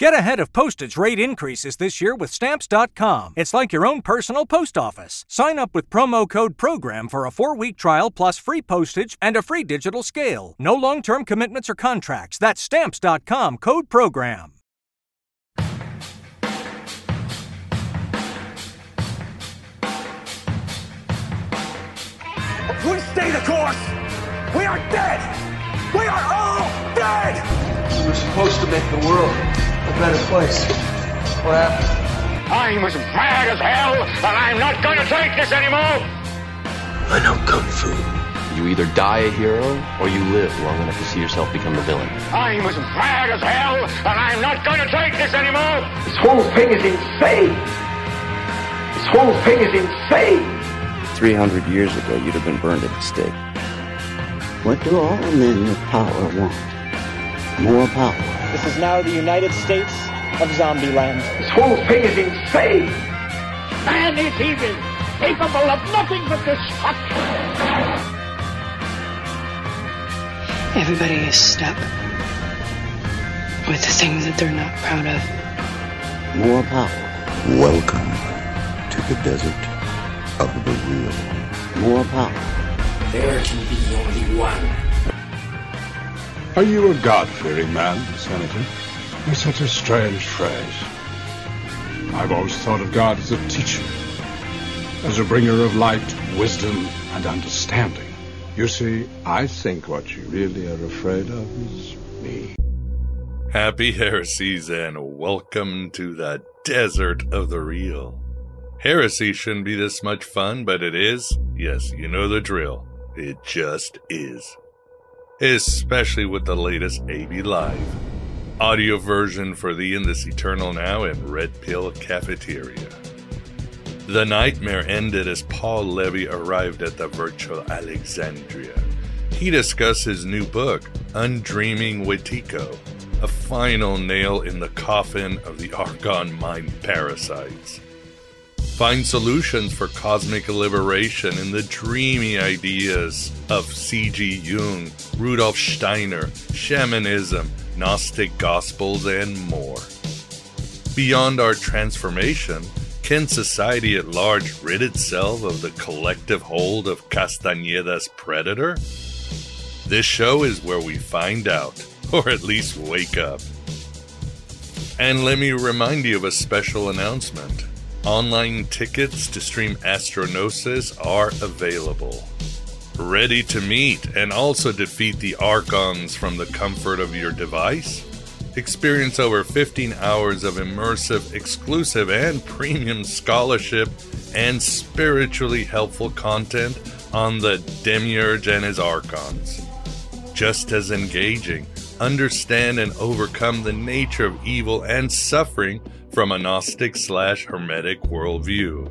Get ahead of postage rate increases this year with Stamps.com. It's like your own personal post office. Sign up with promo code PROGRAM for a four week trial plus free postage and a free digital scale. No long term commitments or contracts. That's Stamps.com code PROGRAM. We stay the course! We are dead! We are all dead! We're supposed to make the world a better place. What happened? I'm as mad as hell, and I'm not going to take this anymore! I know Kung Fu. You either die a hero, or you live long enough to see yourself become the villain. I'm as mad as hell, and I'm not going to take this anymore! This whole thing is insane! This whole thing is insane! 300 years ago, you'd have been burned at the stake. What do all men with power want? More power. This is now the United States of Zombieland. This whole thing is insane! Man is evil, capable of nothing but destruction! Everybody is stuck with the things that they're not proud of. More power. Welcome to the desert of the real. More power. There can be only one. Are you a God-fearing man, Senator? It's such a strange phrase. I've always thought of God as a teacher, as a bringer of light, wisdom, and understanding. You see, I think what you really are afraid of is me. Happy heresies and welcome to the desert of the real. Heresy shouldn't be this much fun, but it is. Yes, you know the drill. It just is. Especially with the latest AB Live. Audio version for thee in this eternal now in Red Pill Cafeteria. The nightmare ended as Paul Levy arrived at the virtual Alexandria. He discussed his new book, Undreaming Wetiko, a final nail in the coffin of the Archon mind parasites. Find solutions for cosmic liberation in the dreamy ideas of C.G. Jung, Rudolf Steiner, shamanism, Gnostic Gospels, and more. Beyond our transformation, can society at large rid itself of the collective hold of Castañeda's predator? This show is where we find out, or at least wake up. And let me remind you of a special announcement. Online tickets to stream Astro Gnosis are available. Ready to meet and also defeat the Archons from the comfort of your device? Experience over 15 hours of immersive, exclusive, and premium scholarship and spiritually helpful content on the Demiurge and his Archons. Just as engaging, understand and overcome the nature of evil and suffering from a Gnostic slash Hermetic worldview.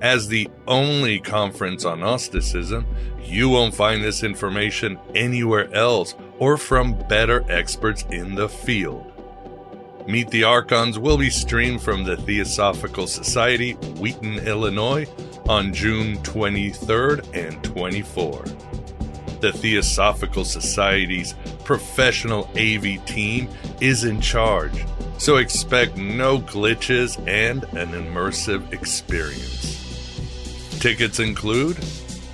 As the only conference on Gnosticism, you won't find this information anywhere else or from better experts in the field. Meet the Archons will be streamed from the Theosophical Society, Wheaton, Illinois, on June 23rd and 24th. The Theosophical Society's professional AV team is in charge so expect no glitches and an immersive experience. Tickets include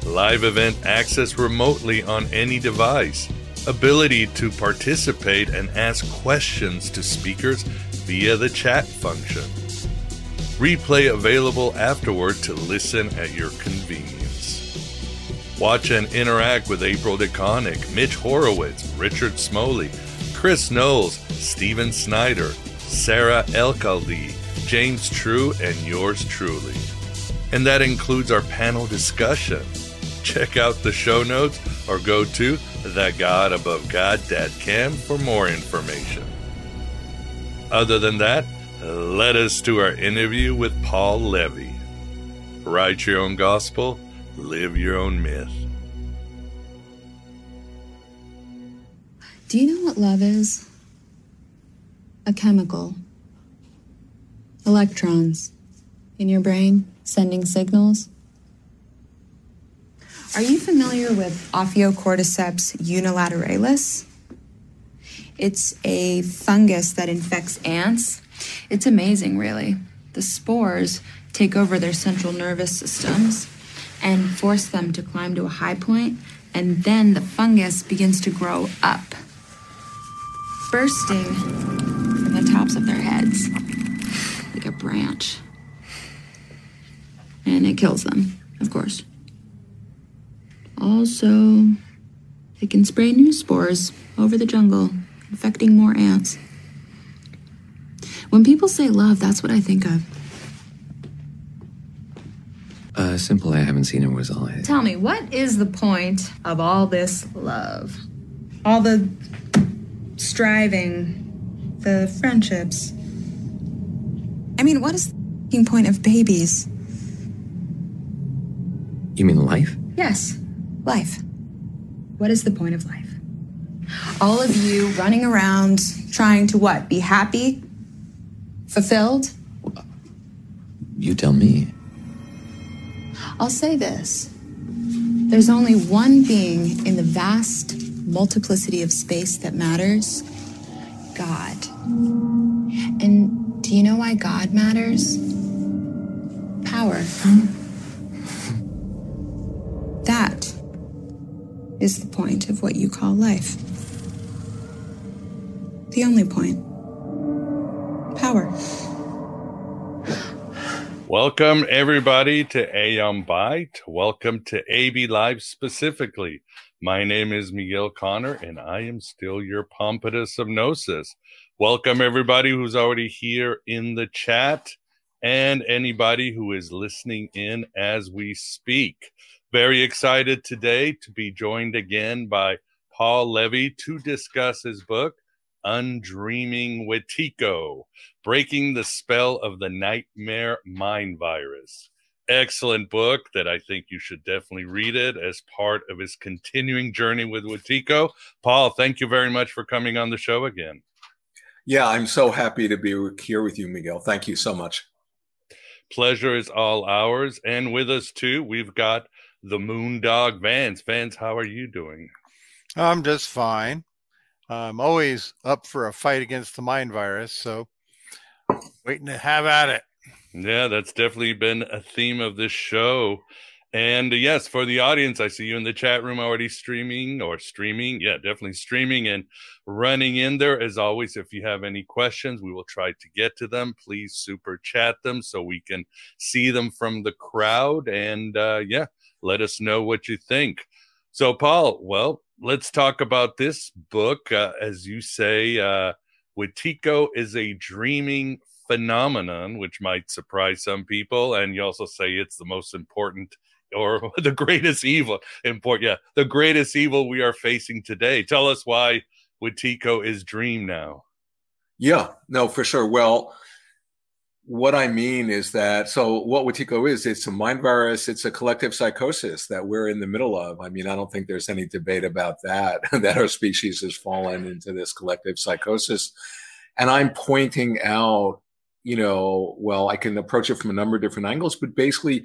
live event access remotely on any device, ability to participate and ask questions to speakers via the chat function. Replay available afterward to listen at your convenience. Watch and interact with April DeConick, Mitch Horowitz, Richard Smoley, Chris Knowles, Steven Snyder, Sarah Elkaldi, James True, and yours truly. And that includes our panel discussion. Check out the show notes or go to thegodabovegod.com for more information. Other than that, let us to our interview with Paul Levy. Write your own gospel, live your own myth. Do you know what love is? A chemical. Electrons in your brain sending signals. Are you familiar with Ophiocordyceps unilateralis? It's a fungus that infects ants. It's amazing, really. The spores take over their central nervous systems and force them to climb to a high point, and then the fungus begins to grow up, bursting from the tops of their heads like a branch. And it kills them, of course. Also, it can spray new spores over the jungle, infecting more ants. When people say love, that's what I think of. Uh, simple, I haven't seen it was all I. Tell me, what is the point of all this love? All the striving, the friendships. I mean, what is the point of babies? You mean life? Yes, life. What is the point of life? All of you running around trying to what? Be happy? Fulfilled? You tell me. I'll say this there's only one being in the vast multiplicity of space that matters God. And do you know why God matters? Power. That is the point of what you call life. The only point. Power. Welcome, everybody, to Aeon um Byte. Welcome to AB Live specifically. My name is Miguel Connor, and I am still your Pompatus of Gnosis. Welcome, everybody who's already here in the chat and anybody who is listening in as we speak. Very excited today to be joined again by Paul Levy to discuss his book, Undreaming Wetiko Breaking the Spell of the Nightmare Mind Virus. Excellent book that I think you should definitely read it as part of his continuing journey with Wetiko. Paul, thank you very much for coming on the show again. Yeah, I'm so happy to be here with you, Miguel. Thank you so much. Pleasure is all ours. And with us, too, we've got the Moondog Vance. Vance, how are you doing? I'm just fine. I'm always up for a fight against the mind virus, so waiting to have at it. Yeah, that's definitely been a theme of this show. And uh, yes, for the audience, I see you in the chat room already streaming or streaming. Yeah, definitely streaming and running in there. As always, if you have any questions, we will try to get to them. Please super chat them so we can see them from the crowd. And uh, yeah, let us know what you think. So, Paul, well, let's talk about this book. Uh, as you say, uh, Wetiko is a dreaming phenomenon, which might surprise some people. And you also say it's the most important or the greatest evil. Important, yeah, the greatest evil we are facing today. Tell us why Wetiko is dream now. Yeah, no, for sure. Well, what I mean is that so what Wetiko is, it's a mind virus, it's a collective psychosis that we're in the middle of. I mean, I don't think there's any debate about that, that our species has fallen into this collective psychosis. And I'm pointing out, you know, well, I can approach it from a number of different angles, but basically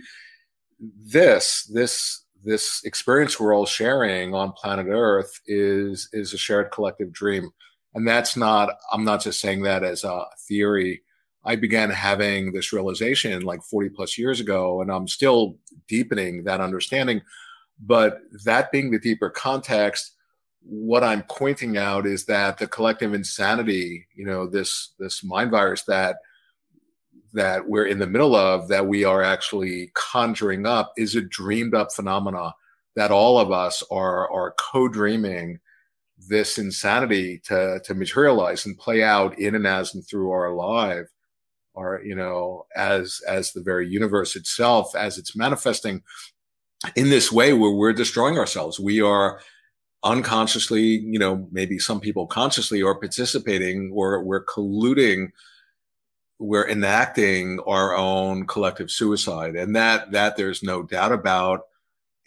this, this, this experience we're all sharing on planet Earth is is a shared collective dream. And that's not, I'm not just saying that as a theory I began having this realization like 40 plus years ago, and I'm still deepening that understanding. But that being the deeper context, what I'm pointing out is that the collective insanity, you know, this this mind virus that that we're in the middle of, that we are actually conjuring up, is a dreamed up phenomena that all of us are are co-dreaming this insanity to to materialize and play out in and as and through our life or you know as as the very universe itself as it's manifesting in this way where we're destroying ourselves. We are unconsciously you know maybe some people consciously are participating. Or we're colluding. We're enacting our own collective suicide. And that that there's no doubt about.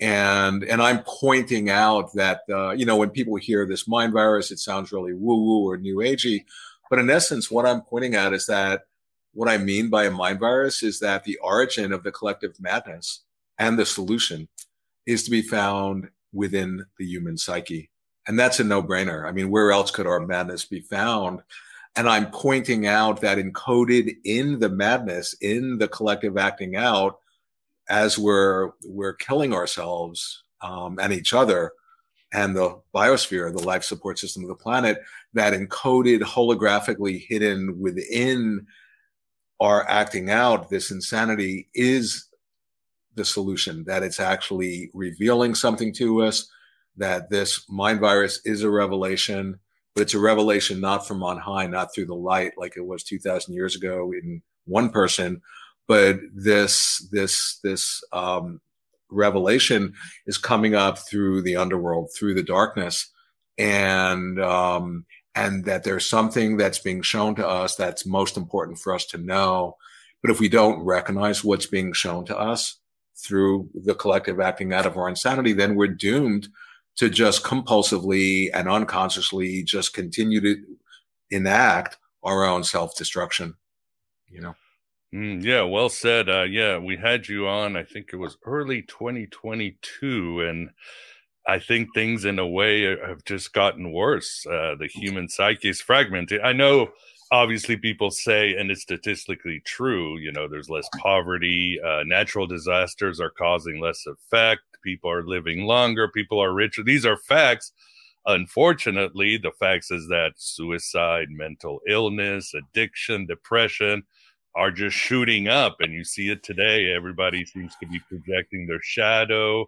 And and i'm pointing out that uh, you know when people hear this mind virus it sounds really woo woo or new agey. But in essence what i'm pointing out is that what i mean by a mind virus is that the origin of the collective madness and the solution is to be found within the human psyche. And that's a no-brainer. I mean where else could our madness be found? And i'm pointing out that encoded in the madness in the collective acting out as we're we're killing ourselves um, and each other and the biosphere, the life support system of the planet, that encoded holographically hidden within our acting out this insanity is the solution. That it's actually revealing something to us. That this mind virus is a revelation, but it's a revelation not from on high, not through the light like it was 2,000 years ago in one person, but this this this um, revelation is coming up through the underworld, through the darkness, and um, and that there's something that's being shown to us that's most important for us to know. But if we don't recognize what's being shown to us through the collective acting out of our insanity, then we're doomed to just compulsively and unconsciously just continue to enact our own self destruction. You know. Mm, yeah, well said. Uh, yeah, we had you on, I think it was early 2022, and I think things in a way have just gotten worse. Uh, the human psyche is fragmented. I know, obviously, people say, and it's statistically true, you know, there's less poverty, uh, natural disasters are causing less effect, people are living longer, people are richer. These are facts. Unfortunately, the facts is that suicide, mental illness, addiction, depression, are just shooting up and you see it today everybody seems to be projecting their shadow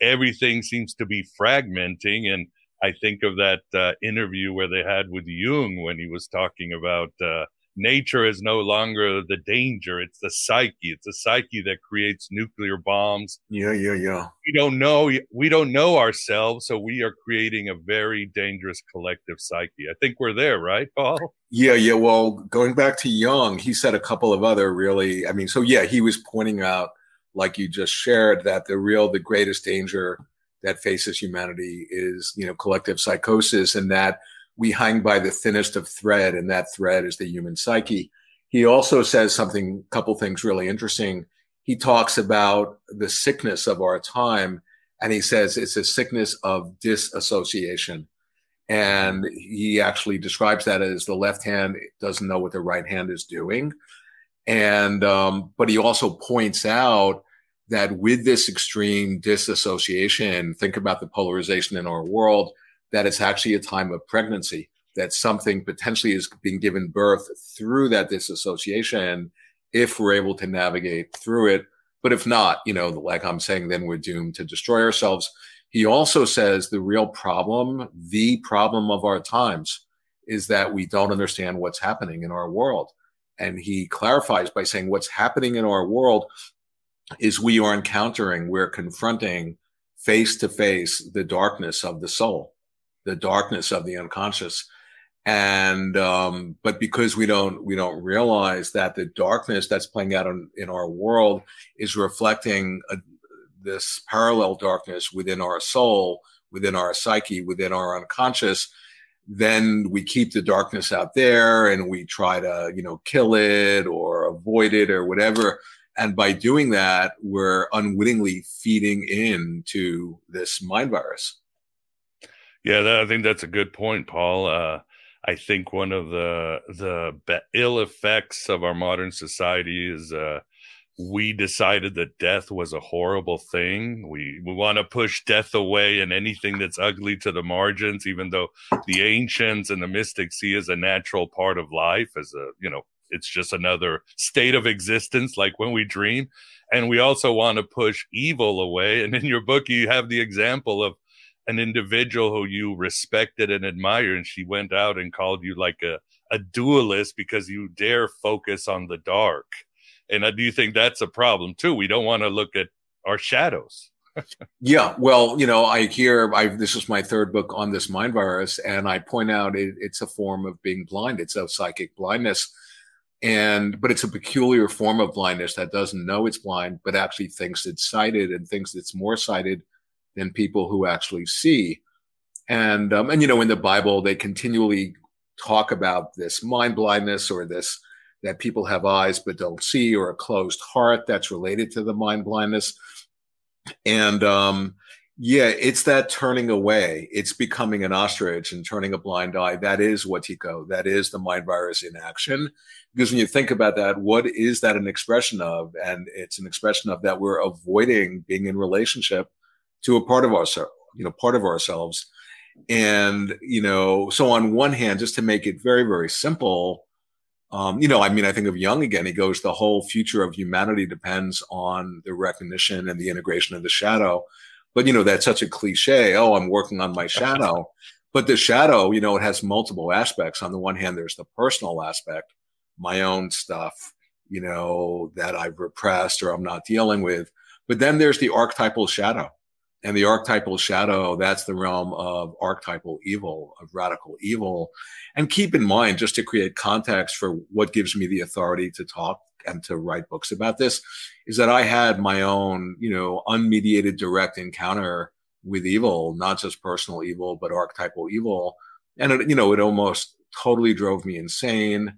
everything seems to be fragmenting and i think of that uh, interview where they had with jung when he was talking about uh, nature is no longer the danger it's the psyche. It's the psyche that creates nuclear bombs. Yeah yeah yeah. We don't know we don't know ourselves so we are creating a very dangerous collective psyche. I think we're there right paul? Yeah yeah well going back to jung he said a couple of other really i mean so yeah he was pointing out like you just shared that the real the greatest danger that faces humanity is you know collective psychosis and that we hang by the thinnest of thread, and that thread is the human psyche. He also says something, a couple things really interesting. He talks about the sickness of our time, and he says it's a sickness of disassociation. And he actually describes that as the left hand doesn't know what the right hand is doing. And, um, but he also points out that with this extreme disassociation, think about the polarization in our world that it's actually a time of pregnancy, that something potentially is being given birth through that disassociation if we're able to navigate through it. But if not, you know, like I'm saying, then we're doomed to destroy ourselves. He also says the real problem, the problem of our times is that we don't understand what's happening in our world. And he clarifies by saying what's happening in our world is we are encountering, we're confronting face to face the darkness of the soul the darkness of the unconscious. And um, but because we don't we don't realize that the darkness that's playing out in, in our world is reflecting a, this parallel darkness within our soul within our psyche within our unconscious then we keep the darkness out there and we try to you know kill it or avoid it or whatever and by doing that we're unwittingly feeding into this mind virus yeah, that, I think that's a good point, Paul. Uh, I think one of the the ill effects of our modern society is uh, we decided that death was a horrible thing. We we want to push death away and anything that's ugly to the margins, even though the ancients and the mystics see as a natural part of life, as a you know, it's just another state of existence, like when we dream. And we also want to push evil away. And in your book, you have the example of an individual who you respected and admired, and she went out and called you like a, a dualist because you dare focus on the dark and I do you think that's a problem too. We don't want to look at our shadows. yeah, well, you know, I hear I this is my third book on this mind virus, and I point out it, it's a form of being blind. It's a psychic blindness, and but it's a peculiar form of blindness that doesn't know it's blind, but actually thinks it's sighted and thinks it's more sighted than people who actually see. And um, and you know, in the Bible, they continually talk about this mind blindness or this that people have eyes but don't see or a closed heart that's related to the mind blindness. And um, yeah, it's that turning away. It's becoming an ostrich and turning a blind eye. That is Wetiko. That is the mind virus in action. Because when you think about that, what is that an expression of? And it's an expression of that we're avoiding being in relationship to a part of ourselves, you know, part of ourselves. And, you know, so on one hand, just to make it very, very simple, um, you know, I mean, I think of Jung again. He goes, the whole future of humanity depends on the recognition and the integration of the shadow. But, you know, that's such a cliche. Oh, I'm working on my shadow. but the shadow, you know, it has multiple aspects. On the one hand, there's the personal aspect, my own stuff, you know, that I've repressed or I'm not dealing with. But then there's the archetypal shadow and the archetypal shadow, that's the realm of archetypal evil, of radical evil. And keep in mind, just to create context for what gives me the authority to talk and to write books about this, is that I had my own, you know, unmediated direct encounter with evil, not just personal evil, but archetypal evil. And it, you know, it almost totally drove me insane.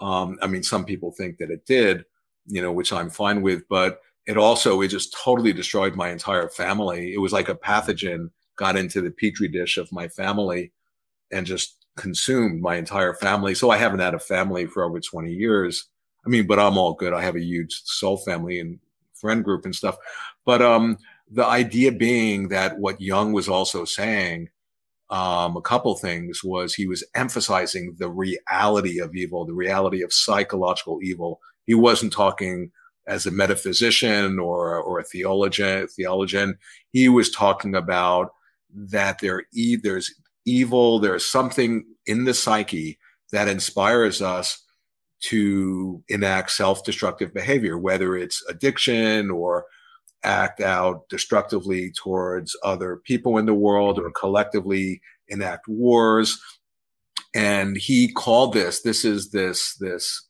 Um, I mean, some people think that it did, you know, which I'm fine with, but it also it just totally destroyed my entire family. It was like a pathogen got into the petri dish of my family and just consumed my entire family. So I haven't had a family for over 20 years. I mean, but I'm all good. I have a huge soul family and friend group and stuff. But um, the idea being that what Jung was also saying, um, a couple things was he was emphasizing the reality of evil, the reality of psychological evil. He wasn't talking as a metaphysician or, or a theologian, theologian, he was talking about that there e- there's evil, there's something in the psyche that inspires us to enact self-destructive behavior, whether it's addiction or act out destructively towards other people in the world or collectively enact wars. And he called this, this is this, this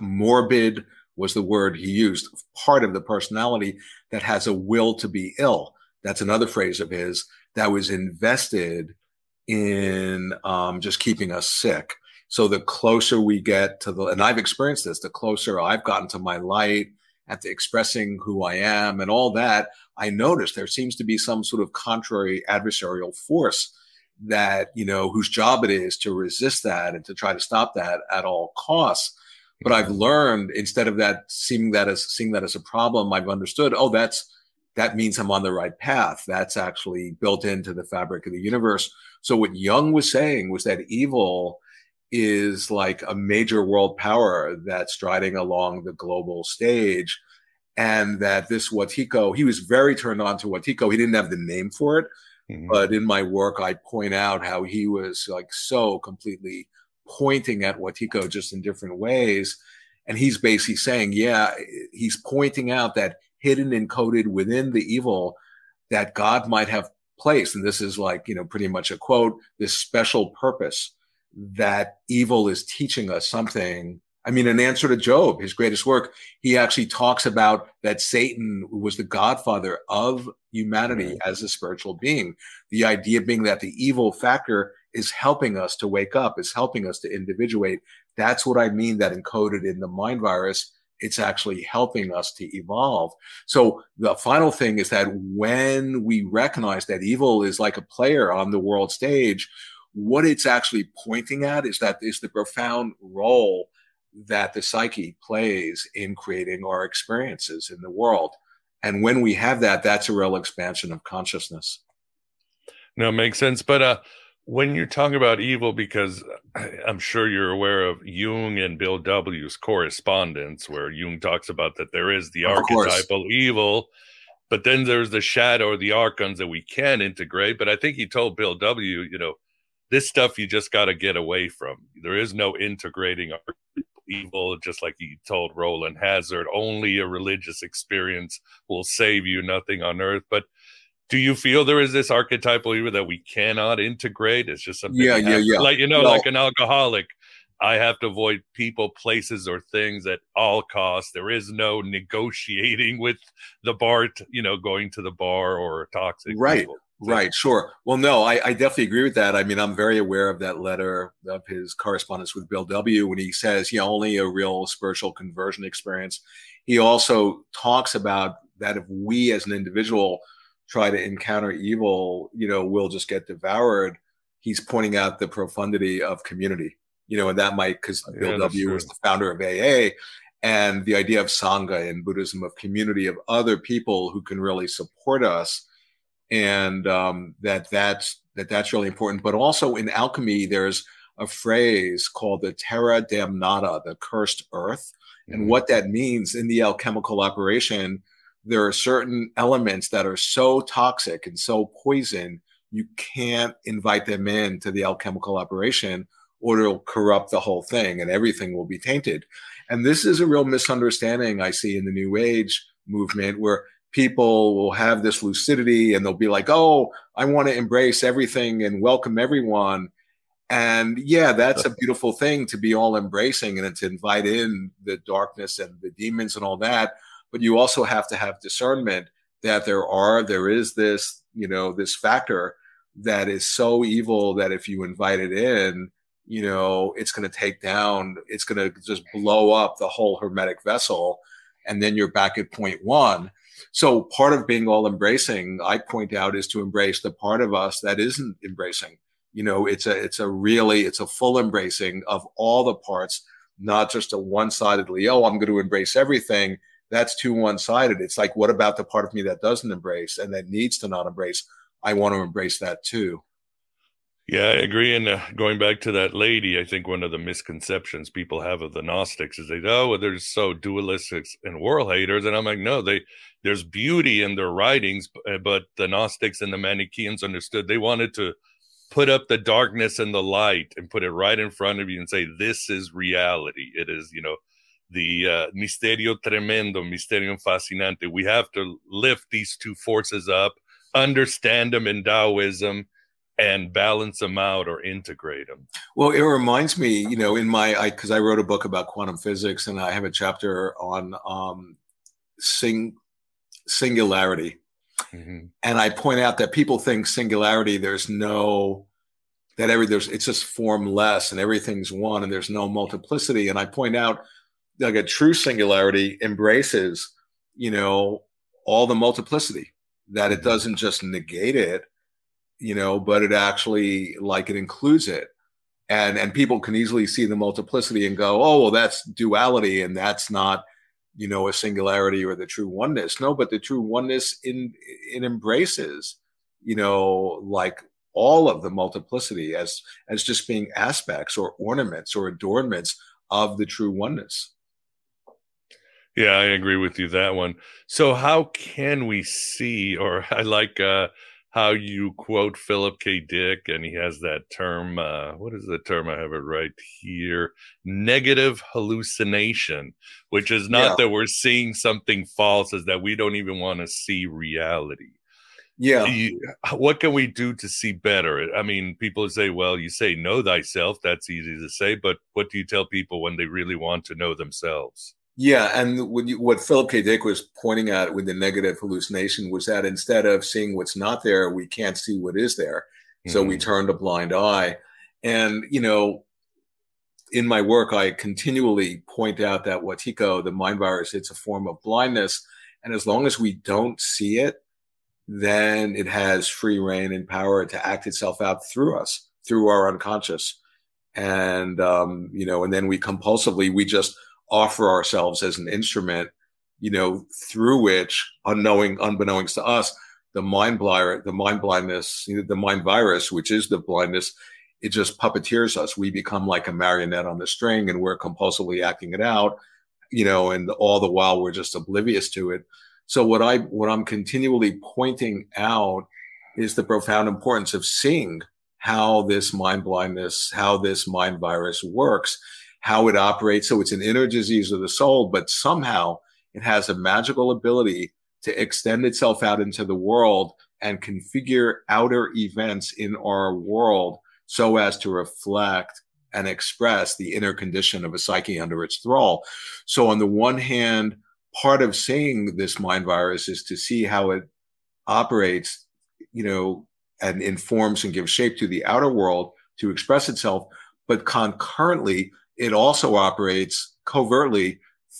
morbid was the word he used, part of the personality that has a will to be ill. That's another phrase of his that was invested in um, just keeping us sick. So the closer we get to the, and I've experienced this, the closer I've gotten to my light, at expressing who I am and all that, I notice there seems to be some sort of contrary adversarial force that, you know, whose job it is to resist that and to try to stop that at all costs. But I've learned instead of that seeing that as seeing that as a problem, I've understood, oh, that's that means I'm on the right path. That's actually built into the fabric of the universe. So what Jung was saying was that evil is like a major world power that's striding along the global stage. And that this Wetiko, he was very turned on to Wetiko. He didn't have the name for it. Mm-hmm. But in my work, I point out how he was like so completely pointing at Wetiko just in different ways. And he's basically saying, yeah, he's pointing out that hidden encoded within the evil that God might have placed. And this is like, you know, pretty much a quote, this special purpose that evil is teaching us something. I mean, in answer to Job, his greatest work, he actually talks about that Satan was the godfather of humanity as a spiritual being. The idea being that the evil factor is helping us to wake up, is helping us to individuate. That's what I mean that encoded in the mind virus. It's actually helping us to evolve. So the final thing is that when we recognize that evil is like a player on the world stage, what it's actually pointing at is that is the profound role that the psyche plays in creating our experiences in the world. And when we have that, that's a real expansion of consciousness. No, makes sense. But uh, when you're talking about evil, because I'm sure you're aware of Jung and Bill W.'s correspondence, where Jung talks about that there is the Of course. archetypal evil, but then there's the shadow or the archons that we can integrate. But I think he told Bill W., you know, this stuff you just got to get away from. There is no integrating evil, just like he told Rowland Hazard. Only a religious experience will save you, nothing on earth. But do you feel there is this archetypal evil that we cannot integrate? It's just something. Yeah, yeah, yeah. Like you know, Well- like an alcoholic, I have to avoid people, places, or things at all costs. There is no negotiating with the bar. t- You know, going to the bar or toxic. Right. people. Right, sure. Well, no, I, I definitely agree with that. I mean, I'm very aware of that letter of his correspondence with Bill W. when he says, you know, only a real spiritual conversion experience. He also talks about that if we as an individual try to encounter evil, you know, we'll just get devoured. He's pointing out the profundity of community, you know, and that might, because Yeah, Bill W. true. was the founder of AA and the idea of Sangha in Buddhism of community of other people who can really support us and um, that that's that that's really important. But also in alchemy, there's a phrase called the terra damnata, the cursed earth, and what that means in the alchemical operation. There are certain elements that are so toxic and so poison, you can't invite them in to the alchemical operation or it'll corrupt the whole thing and everything will be tainted. And this is a real misunderstanding I see in the New Age movement where people will have this lucidity and they'll be like, oh, I want to embrace everything and welcome everyone. And yeah, that's a beautiful thing to be all embracing and to invite in the darkness and the demons and all that. But you also have to have discernment that there are, there is this, you know, this factor that is so evil that if you invite it in, you know, it's going to take down, it's going to just blow up the whole hermetic vessel. And then you're back at point one. So part of being all embracing, I point out, is to embrace the part of us that isn't embracing. You know, it's a, it's a really, it's a full embracing of all the parts, not just a one-sidedly, oh, I'm going to embrace everything. That's too one-sided. It's like, what about the part of me that doesn't embrace and that needs to not embrace? I want to embrace that too. Yeah, I agree. And uh, going back to that lady, I think one of the misconceptions people have of the Gnostics is they, oh, well, they're just so dualistic and world haters. And I'm like, no, they there's beauty in their writings, but the Gnostics and the Manichaeans understood they wanted to put up the darkness and the light and put it right in front of you and say, this is reality. It is, you know, the uh, misterio tremendo, mysterium fascinante. We have to lift these two forces up, understand them in Taoism, and balance them out or integrate them. Well, it reminds me, you know, in my, I, cause I wrote a book about quantum physics and I have a chapter on, um, sing, singularity. Mm-hmm. And I point out that people think singularity, there's no, that every, there's, it's just formless and everything's one and there's no multiplicity. And I point out like a true singularity embraces, you know, all the multiplicity, that it mm-hmm. doesn't just negate it, you know, but it actually like it includes it. And and people can easily see the multiplicity and go, oh well, that's duality, and that's not, you know, a singularity or the true oneness. No, but the true oneness in it embraces, you know, like all of the multiplicity as as just being aspects or ornaments or adornments of the true oneness. Yeah, I agree with you that one. So how can we see or I like uh how you quote Philip K. Dick and he has that term uh what is the term I have it right here negative hallucination which is not Yeah. that we're seeing something false is that we don't even want to see reality. Yeah. You- what can we do to see better? I mean, people say, well, you say know thyself. That's easy to say, but what do you tell people when they really want to know themselves? Yeah, and what, you, what Philip K. Dick was pointing at with the negative hallucination was that instead of seeing what's not there, we can't see what is there. So we Mhm. turned a blind eye. And, you know, in my work, I continually point out that Wetiko, the mind virus, it's a form of blindness. And as long as we don't see it, then it has free reign and power to act itself out through us, through our unconscious. and um, you know, and then we compulsively we just offer ourselves as an instrument, you know, through which unknowing, unbeknownst to us, the mind blind, the mind blindness, the mind virus, which is the blindness, it just puppeteers us. We become like a marionette on the string, and we're compulsively acting it out, you know, and all the while we're just oblivious to it. So what I what I'm continually pointing out is the profound importance of seeing how this mind blindness, how this mind virus works, how it operates. So it's an inner disease of the soul, but somehow it has a magical ability to extend itself out into the world and configure outer events in our world so as to reflect and express the inner condition of a psyche under its thrall. So on the one hand, part of seeing this mind virus is to see how it operates, you know, and informs and gives shape to the outer world to express itself. But concurrently, it also operates covertly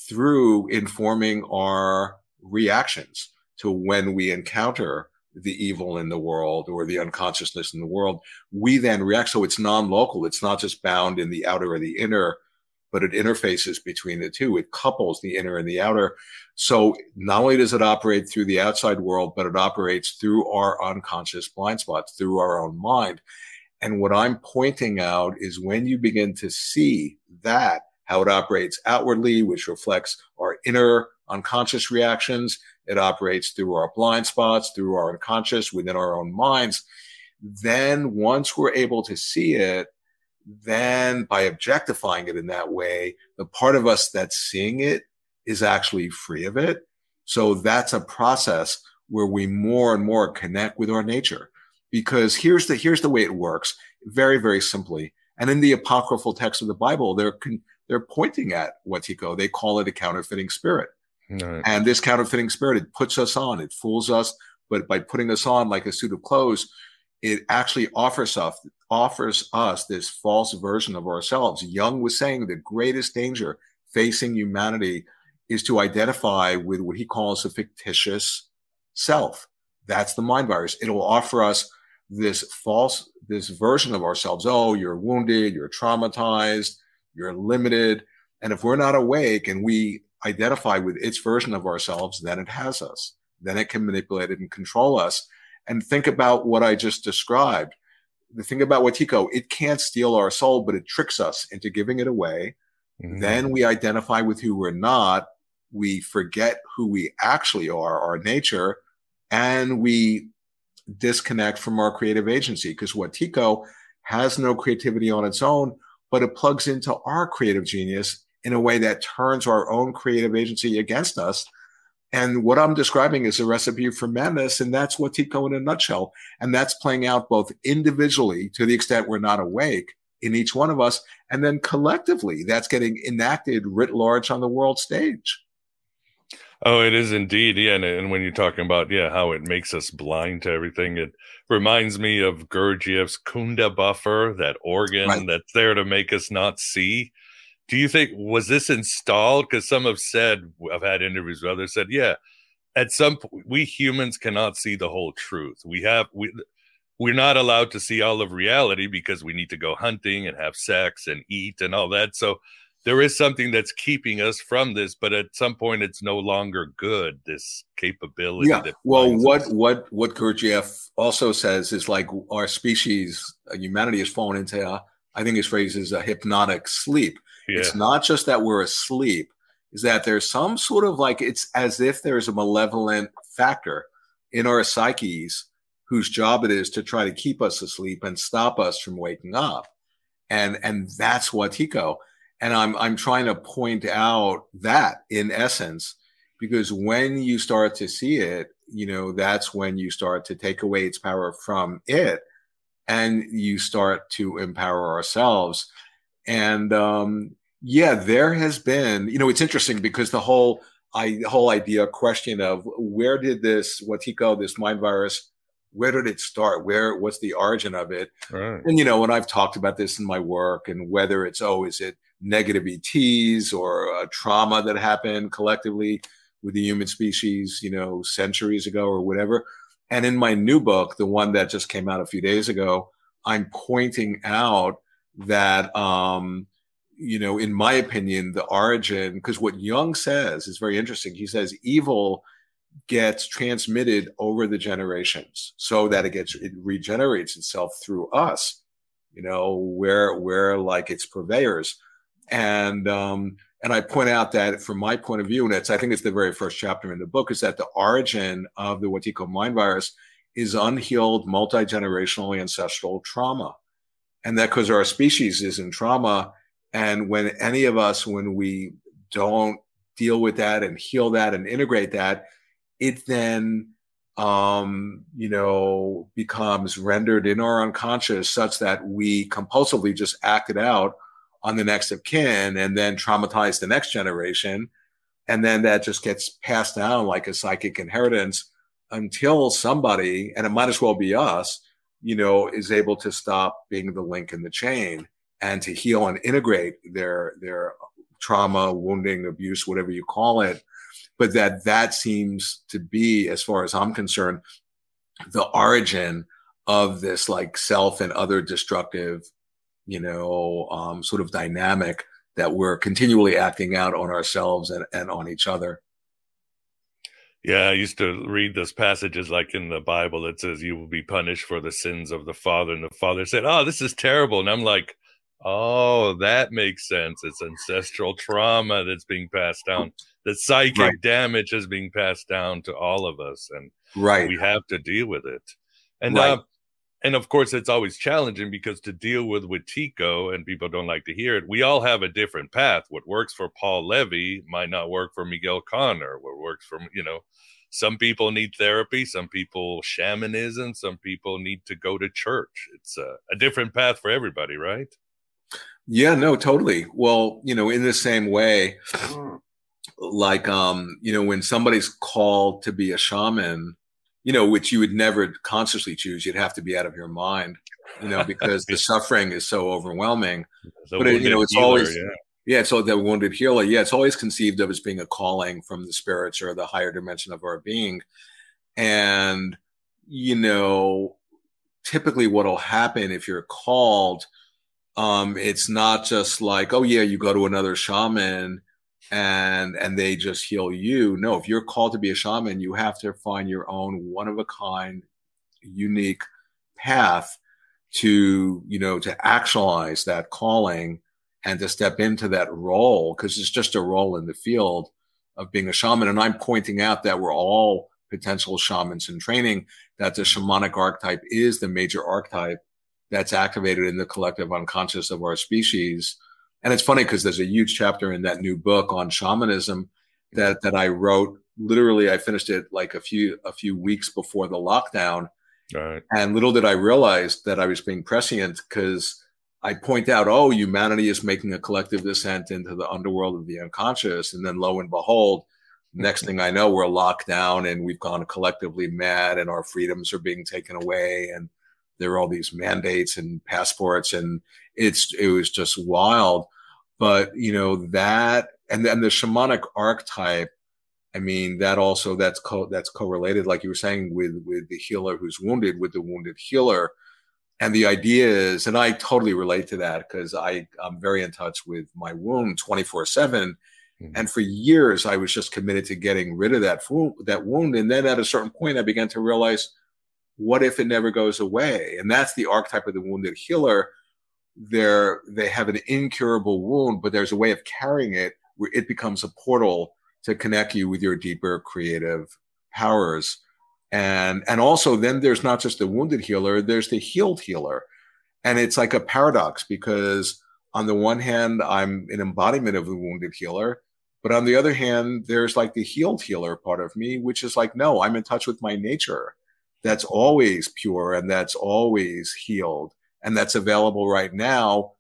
through informing our reactions to when we encounter the evil in the world or the unconsciousness in the world. We then react. So it's non local. It's not just bound in the outer or the inner, but it interfaces between the two. It couples the inner and the outer. So not only does it operate through the outside world, but it operates through our unconscious blind spots, through our own mind. And what I'm pointing out is when you begin to see that, how it operates outwardly, which reflects our inner unconscious reactions, it operates through our blind spots, through our unconscious, within our own minds. Then once we're able to see it, then by objectifying it in that way, the part of us that's seeing it is actually free of it. So that's a process where we more and more connect with our nature. Because here's the here's the way it works, very very simply. And in the apocryphal text of the Bible, they're they're pointing at Wetiko. They call it a counterfeiting spirit. Right. And this counterfeiting spirit, it puts us on, it fools us, but by putting us on like a suit of clothes, it actually offers us offers us this false version of ourselves. Jung was saying the greatest danger facing humanity is to identify with what he calls a fictitious self. That's the mind virus. It'll offer us this false, this version of ourselves. Oh, you're wounded, you're traumatized, you're limited. And if we're not awake and we identify with its version of ourselves, then it has us. Then it can manipulate it and control us. And think about what I just described. The thing about Wetiko, it can't steal our soul, but it tricks us into giving it away. Mm-hmm. Then we identify with who we're not. We forget who we actually are, our nature, and we disconnect from our creative agency because Wetiko has no creativity on its own, but it plugs into our creative genius in a way that turns our own creative agency against us. And what I'm describing is a recipe for madness, and that's Wetiko in a nutshell. And that's playing out both individually to the extent we're not awake in each one of us, and then collectively that's getting enacted writ large on the world stage. Oh, it is indeed. Yeah. And, and, when you're talking about, yeah, how it makes us blind to everything, it reminds me of Gurdjieff's Kundabuffer, that organ right. that's there to make us not see. Do you think, was this installed? Because some have said, I've had interviews with others said, yeah, at some point, we humans cannot see the whole truth. We have, we, we're not allowed to see all of reality because we need to go hunting and have sex and eat and all that. So, there is something that's keeping us from this, but at some point it's no longer good. This capability. Yeah. well, what us. what what Gurdjieff also says is like our species, uh, humanity, has fallen into. A, I think his phrase is a hypnotic sleep. Yeah. It's not just that we're asleep; is that there's some sort of like it's as if there's a malevolent factor in our psyches whose job it is to try to keep us asleep and stop us from waking up. And and that's Wetiko and I'm I'm trying to point out that in essence, because when you start to see it, you know, that's when you start to take away its power from it, and you start to empower ourselves. And um, yeah, there has been, you know, it's interesting because the whole I whole idea question of where did this Wetiko, this mind virus, where did it start? Where what's the origin of it? Right. And you know, when I've talked about this in my work, and whether it's oh, is it negative ETs or a trauma that happened collectively with the human species, you know, centuries ago or whatever. And in my new book, the one that just came out a few days ago, I'm pointing out that um, you know, in my opinion, the origin, because what Jung says is very interesting. He says evil gets transmitted over the generations so that it gets, it regenerates itself through us, you know, where, where like its purveyors. And, um, and I point out that from my point of view, and it's, I think it's the very first chapter in the book, is that the origin of the Wetiko mind virus is unhealed multi-generational ancestral trauma. And that because our species is in trauma, and when any of us, when we don't deal with that and heal that and integrate that, it then, um, you know, becomes rendered in our unconscious such that we compulsively just act it out on the next of kin and then traumatize the next generation. And then that just gets passed down like a psychic inheritance until somebody, and it might as well be us, you know, is able to stop being the link in the chain and to heal and integrate their their trauma, wounding, abuse, whatever you call it. But that that seems to be, as far as I'm concerned, the origin of this like self and other destructive, you know, um, sort of dynamic that we're continually acting out on ourselves and, and on each other. Yeah, I used to read those passages like in the Bible that says you will be punished for the sins of the father, and the father said, "Oh, this is terrible," and I'm like, Oh, that makes sense. It's ancestral trauma that's being passed down. The psychic right. damage is being passed down to all of us, and right, we have to deal with it. And right. uh, and of course, it's always challenging because to deal with Wetiko and people don't like to hear it. We all have a different path. What works for Paul Levy might not work for Miguel Conner What works for you know, some people need therapy, some people shamanism, some people need to go to church. It's a, a different path for everybody, right? Yeah, no, totally. Well, you know, in the same way, like, um, you know, when somebody's called to be a shaman, you know, which you would never consciously choose, you'd have to be out of your mind, you know, because the suffering is so overwhelming. The but, it, you know, it's healer, always, yeah. yeah, it's all the wounded healer. Yeah, it's always conceived of as being a calling from the spirits or the higher dimension of our being. And, you know, typically what'll happen if you're called – um, it's not just like, oh yeah, you go to another shaman and and they just heal you. No, if you're called to be a shaman, you have to find your own one of a kind, unique path to you know to actualize that calling and to step into that role because it's just a role in the field of being a shaman. And I'm pointing out that we're all potential shamans in training. That the shamanic archetype is the major archetype that's activated in the collective unconscious of our species. And it's funny because there's a huge chapter in that new book on shamanism that that I wrote. Literally, I finished it like a few a few weeks before the lockdown. Right. And little did I realize that I was being prescient because I point out, oh, humanity is making a collective descent into the underworld of the unconscious, and then lo and behold, next thing I know, we're locked down and we've gone collectively mad, and our freedoms are being taken away, and there are all these mandates and passports and it's it was just wild but you know that and then the shamanic archetype i mean that also that's co- that's correlated like you were saying with with the healer who's wounded with the wounded healer and the idea is and i totally relate to that because i i'm very in touch with my wound 24 7 mm-hmm. and for years i was just committed to getting rid of that wound that wound and then at a certain point i began to realize what if it never goes away? And that's the archetype of the wounded healer. They're, they have an incurable wound, but there's a way of carrying it where it becomes a portal to connect you with your deeper creative powers. And, and also then there's not just the wounded healer, there's the healed healer. And it's like a paradox because on the one hand, I'm an embodiment of the wounded healer. But on the other hand, there's like the healed healer part of me, which is like, no, I'm in touch with my nature that's always pure and that's always healed and that's available right now.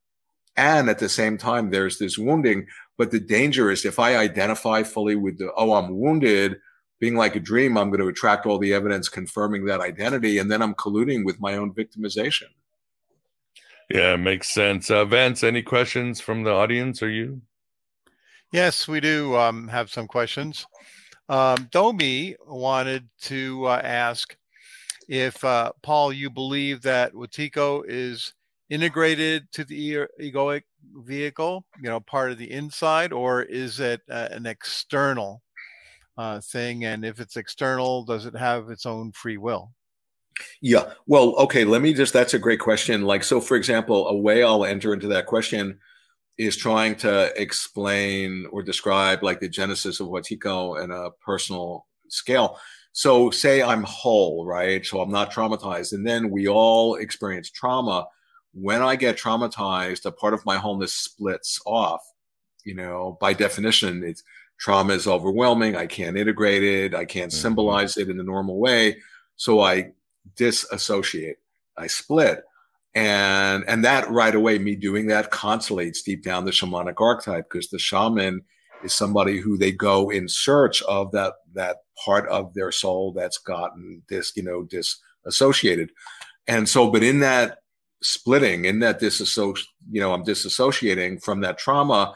And at the same time, there's this wounding. But the danger is if I identify fully with the, oh, I'm wounded, being like a dream, I'm going to attract all the evidence confirming that identity. And then I'm colluding with my own victimization. Yeah, makes sense. Uh, Vance, any questions from the audience or you? Yes, we do um, have some questions. Um, Domi wanted to uh, ask if uh, Paul, you believe that Wetiko is integrated to the egoic vehicle, you know, part of the inside, or is it uh, an external uh, thing? And if it's external, does it have its own free will? Yeah. Well, okay. Let me just, that's a great question. Like, so for example, a way I'll enter into that question is trying to explain or describe like the genesis of Wetiko in a personal scale. So say I'm whole, right? So I'm not traumatized. And then we all experience trauma. When I get traumatized, a part of my wholeness splits off. You know, by definition, it's trauma is overwhelming. I can't integrate it. I can't mm-hmm. symbolize it in the normal way. So I disassociate. I split. And and that right away, me doing that constellates deep down the shamanic archetype because the shaman is somebody who they go in search of that that part of their soul that's gotten this, you know, disassociated. And so, but in that splitting, in that disassociate, you know, I'm disassociating from that trauma.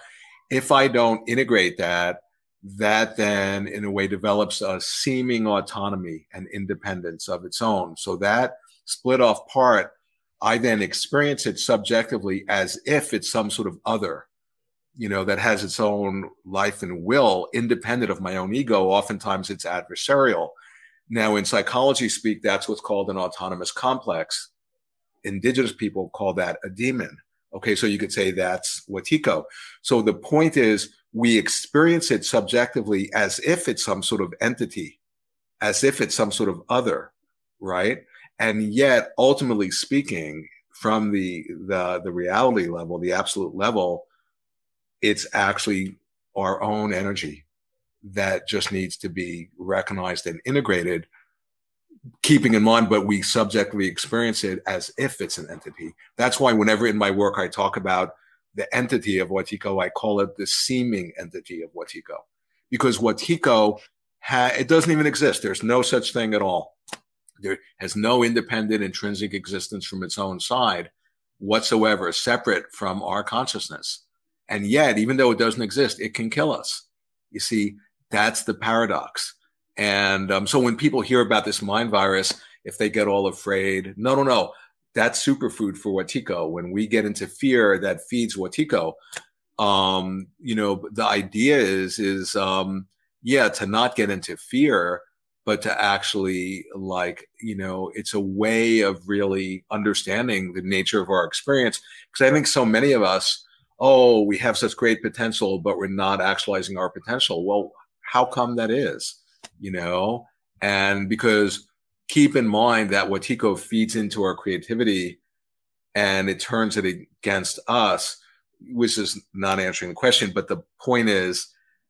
If I don't integrate that, that then in a way develops a seeming autonomy and independence of its own. So that split off part, I then experience it subjectively as if it's some sort of other you know, that has its own life and will, independent of my own ego. Oftentimes it's adversarial. Now, in psychology speak, that's what's called an autonomous complex. Indigenous people call that a demon. Okay, so you could say that's Wetiko. So the point is, we experience it subjectively as if it's some sort of entity, as if it's some sort of other, right? And yet, ultimately speaking, from the the the reality level, the absolute level, it's actually our own energy that just needs to be recognized and integrated keeping in mind but we subjectively experience it as if it's an entity that's why whenever in my work i talk about the entity of Wetiko, I call it the seeming entity of Wetiko. Because Wetiko, ha- it doesn't even exist. There's no such thing at all. There has no independent intrinsic existence from its own side whatsoever, separate from our consciousness. And yet, even though it doesn't exist, it can kill us. You see, that's the paradox. And um, so when people hear about this mind virus, if they get all afraid, no, no, no, that's superfood for Wetiko. When we get into fear, that feeds Wetiko. Um, you know, the idea is, is, um, yeah, to not get into fear, but to actually like, you know, it's a way of really understanding the nature of our experience. Cause I think so many of us, oh, we have such great potential, but we're not actualizing our potential. Well, how come that is? You know, and because keep in mind that Wetiko feeds into our creativity and it turns it against us, which is not answering the question. But the point is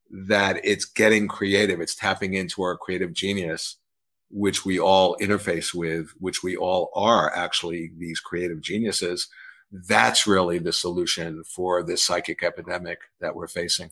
that it's getting creative. It's tapping into our creative genius, which we all interface with, which we all are actually these creative geniuses that's really the solution for this psychic epidemic that we're facing.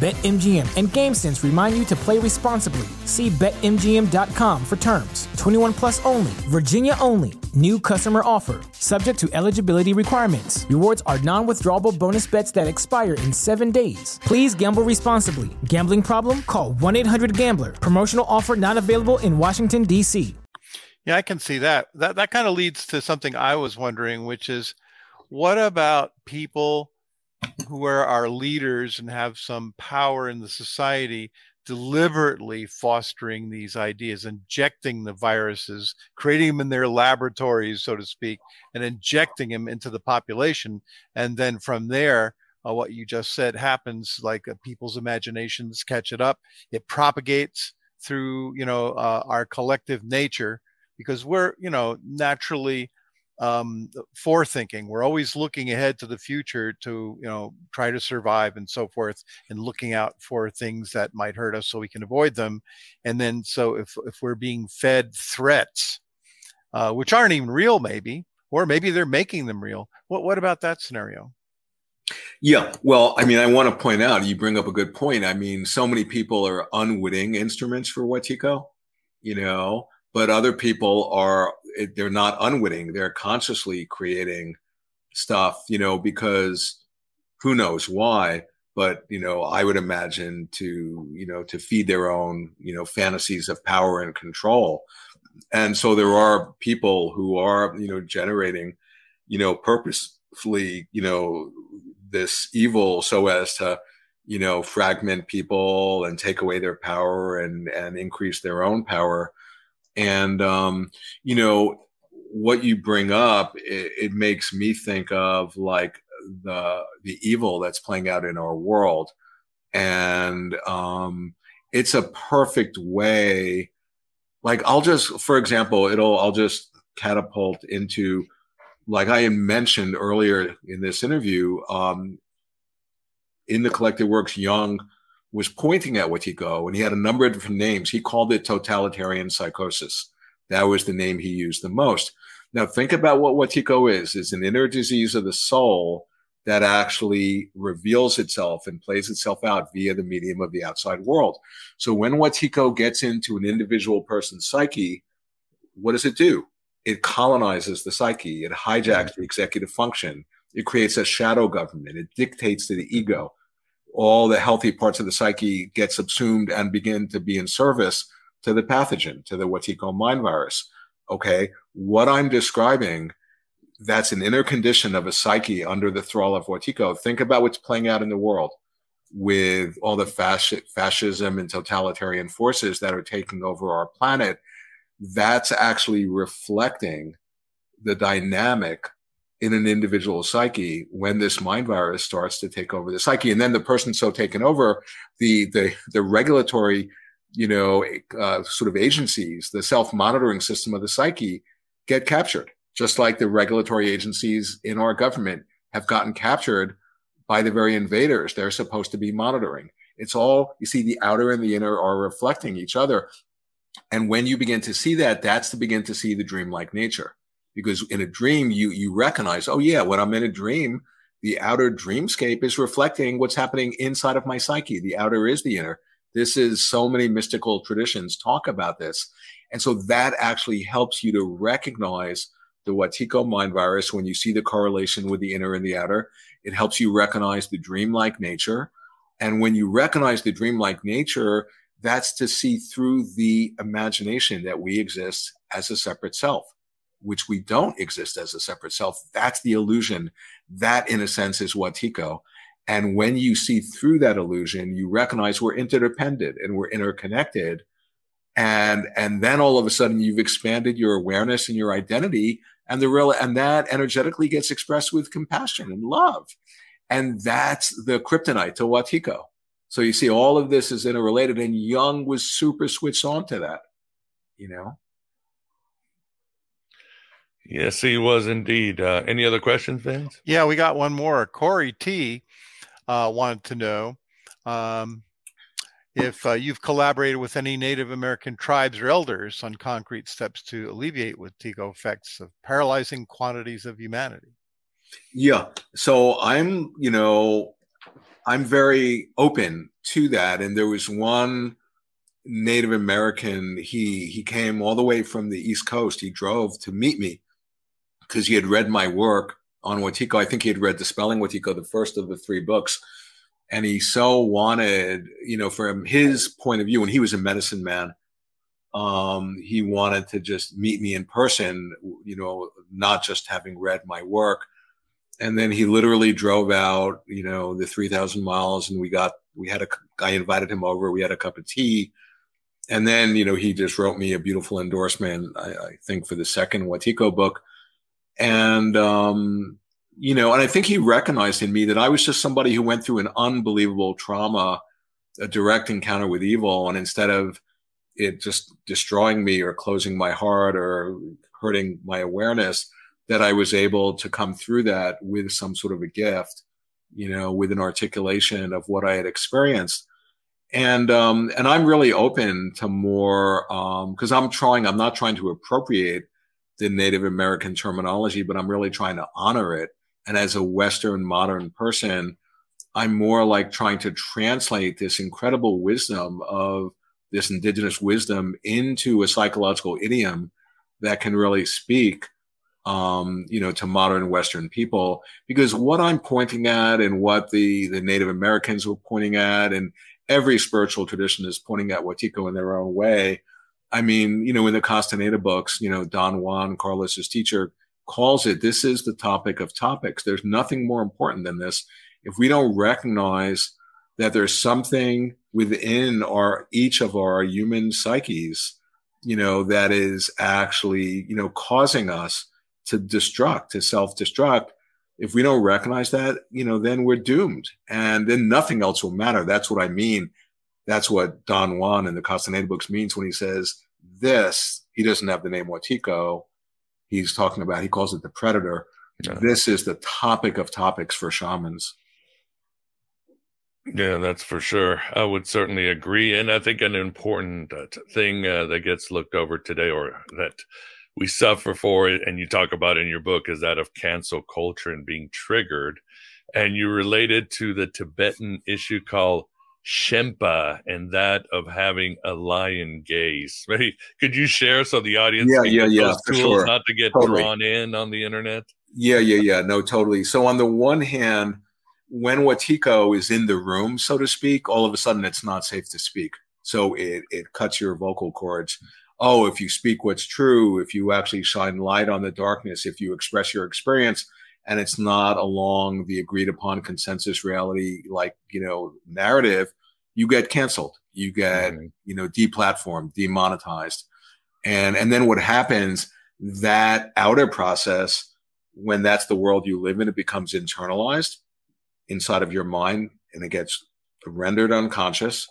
BetMGM and GameSense remind you to play responsibly. See BetMGM.com for terms. 21 plus only, Virginia only. New customer offer. Subject to eligibility requirements. Rewards are non withdrawable bonus bets that expire in seven days. Please gamble responsibly. Gambling problem? Call 1 800 Gambler. Promotional offer not available in Washington, D.C. Yeah, I can see that. That, that kind of leads to something I was wondering, which is what about people who are our leaders and have some power in the society deliberately fostering these ideas, injecting the viruses, creating them in their laboratories, so to speak, and injecting them into the population. And then from there, uh, what you just said happens like uh, people's imaginations catch it up. It propagates through, you know, uh, our collective nature because we're, you know, naturally um, forethinking. We're always looking ahead to the future to, you know, try to survive and so forth, and looking out for things that might hurt us so we can avoid them. And then, so if if we're being fed threats, uh, which aren't even real, maybe, or maybe they're making them real. What what about that scenario? Yeah, well, I mean, I want to point out, you bring up a good point. I mean, so many people are unwitting instruments for Wetiko, you know, but other people are they're not unwitting. They're consciously creating stuff you know because who knows why but you know i would imagine to you know to feed their own you know fantasies of power and control. And so there are people who are you know generating you know purposefully you know this evil so as to you know fragment people and take away their power and and increase their own power and, um, you know, what you bring up, it, it makes me think of like the, the evil that's playing out in our world. And, um, it's a perfect way. Like I'll just, for example, it'll, I'll just catapult into, like I mentioned earlier in this interview, um, in the collected works, Jung was pointing at Wetiko, and he had a number of different names. He called it totalitarian psychosis. That was the name he used the most. Now think about what Wetiko is. It's an inner disease of the soul that actually reveals itself and plays itself out via the medium of the outside world. So when Wetiko gets into an individual person's psyche, what does it do? It colonizes the psyche. It hijacks mm. the executive function. It creates a shadow government. It dictates to the ego all the healthy parts of the psyche get subsumed and begin to be in service to the pathogen, to the what's he called mind virus. Okay. What I'm describing, that's an inner condition of a psyche under the thrall of Wetiko. Think about what's playing out in the world with all the fasc- fascism and totalitarian forces that are taking over our planet. That's actually reflecting the dynamic in an individual psyche when this mind virus starts to take over the psyche. And then the person so taken over the the the regulatory you know uh, sort of agencies the self-monitoring system of the psyche get captured just like the regulatory agencies in our government have gotten captured by the very invaders they're supposed to be monitoring. It's all you see the outer and the inner are reflecting each other. And when you begin to see that that's to begin to see the dreamlike nature because in a dream you you recognize oh yeah when i'm in a dream the outer dreamscape is reflecting what's happening inside of my psyche. The outer is the inner. This is so many mystical traditions talk about this. And so that actually helps you to recognize the Wetiko mind virus. When you see the correlation with the inner and the outer it helps you recognize the dreamlike nature. And when you recognize the dreamlike nature that's to see through the imagination that we exist as a separate self which we don't exist as a separate self. That's the illusion. That, in a sense, is Wetiko. And when you see through that illusion, you recognize we're interdependent and we're interconnected. And, and then all of a sudden you've expanded your awareness and your identity and the real, and that energetically gets expressed with compassion and love. And that's the kryptonite to Wetiko. So you see all of this is interrelated and Jung was super switched on to that, you know? Yes, he was indeed. Uh, any other questions, Vince? Yeah, we got one more. Corey T uh, wanted to know um, if uh, you've collaborated with any Native American tribes or elders on concrete steps to alleviate Wetiko effects of paralyzing quantities of humanity. Yeah. So I'm, you know, I'm very open to that. And there was one Native American, he he came all the way from the East Coast. He drove to meet me because he had read my work on Wetiko. I think he had read Dispelling Wetiko, the first of the three books. And he so wanted, you know, from his point of view, when he was a medicine man, um, he wanted to just meet me in person, you know, not just having read my work. And then he literally drove out, you know, the 3000 miles and we got, we had a, I invited him over. We had a cup of tea. And then, you know, he just wrote me a beautiful endorsement, I, I think for the second Wetiko book and um, you know, and I think he recognized in me that I was just somebody who went through an unbelievable trauma, a direct encounter with evil, and instead of it just destroying me or closing my heart or hurting my awareness, that I was able to come through that with some sort of a gift, you know, with an articulation of what I had experienced. And, um, and I'm really open to more, um, cause I'm trying, I'm not trying to appropriate the Native American terminology, but I'm really trying to honor it. And as a Western modern person, I'm more like trying to translate this incredible wisdom of this indigenous wisdom into a psychological idiom that can really speak, um, you know, to modern Western people. Because what I'm pointing at and what the, the Native Americans were pointing at and every spiritual tradition is pointing at Wetiko in their own way. I mean, you know, in the Castaneda books, you know, Don Juan, Carlos's teacher, calls it, this is the topic of topics. There's nothing more important than this if we don't recognize that there's something within our each of our human psyches, you know, that is actually, you know, causing us to destruct, to self-destruct. If we don't recognize that, you know, then we're doomed. And then nothing else will matter. That's what I mean. That's what Don Juan in the Castaneda books means when he says this, he doesn't have the name Wetiko. He's talking about, he calls it the predator. Yeah. This is the topic of topics for shamans. Yeah, that's for sure. I would certainly agree. And I think an important uh, thing uh, that gets looked over today or that we suffer for it, and you talk about in your book, is that of cancel culture and being triggered. And you related to the Tibetan issue called Shenpa and that of having a lion gaze. Maybe could you share so the audience yeah, yeah, yeah, tools sure. not to get totally. drawn in on the internet? Yeah, yeah, yeah. No, totally. So on the one hand, when Wetiko is in the room, so to speak, all of a sudden it's not safe to speak. So it, it cuts your vocal cords. Oh, if you speak what's true, if you actually shine light on the darkness, if you express your experience and it's not along the agreed upon consensus reality, like, you know, narrative, you get canceled. You get, mm-hmm. you know, deplatformed, demonetized. And, and then what happens, that outer process, when that's the world you live in, it becomes internalized inside of your mind and it gets rendered unconscious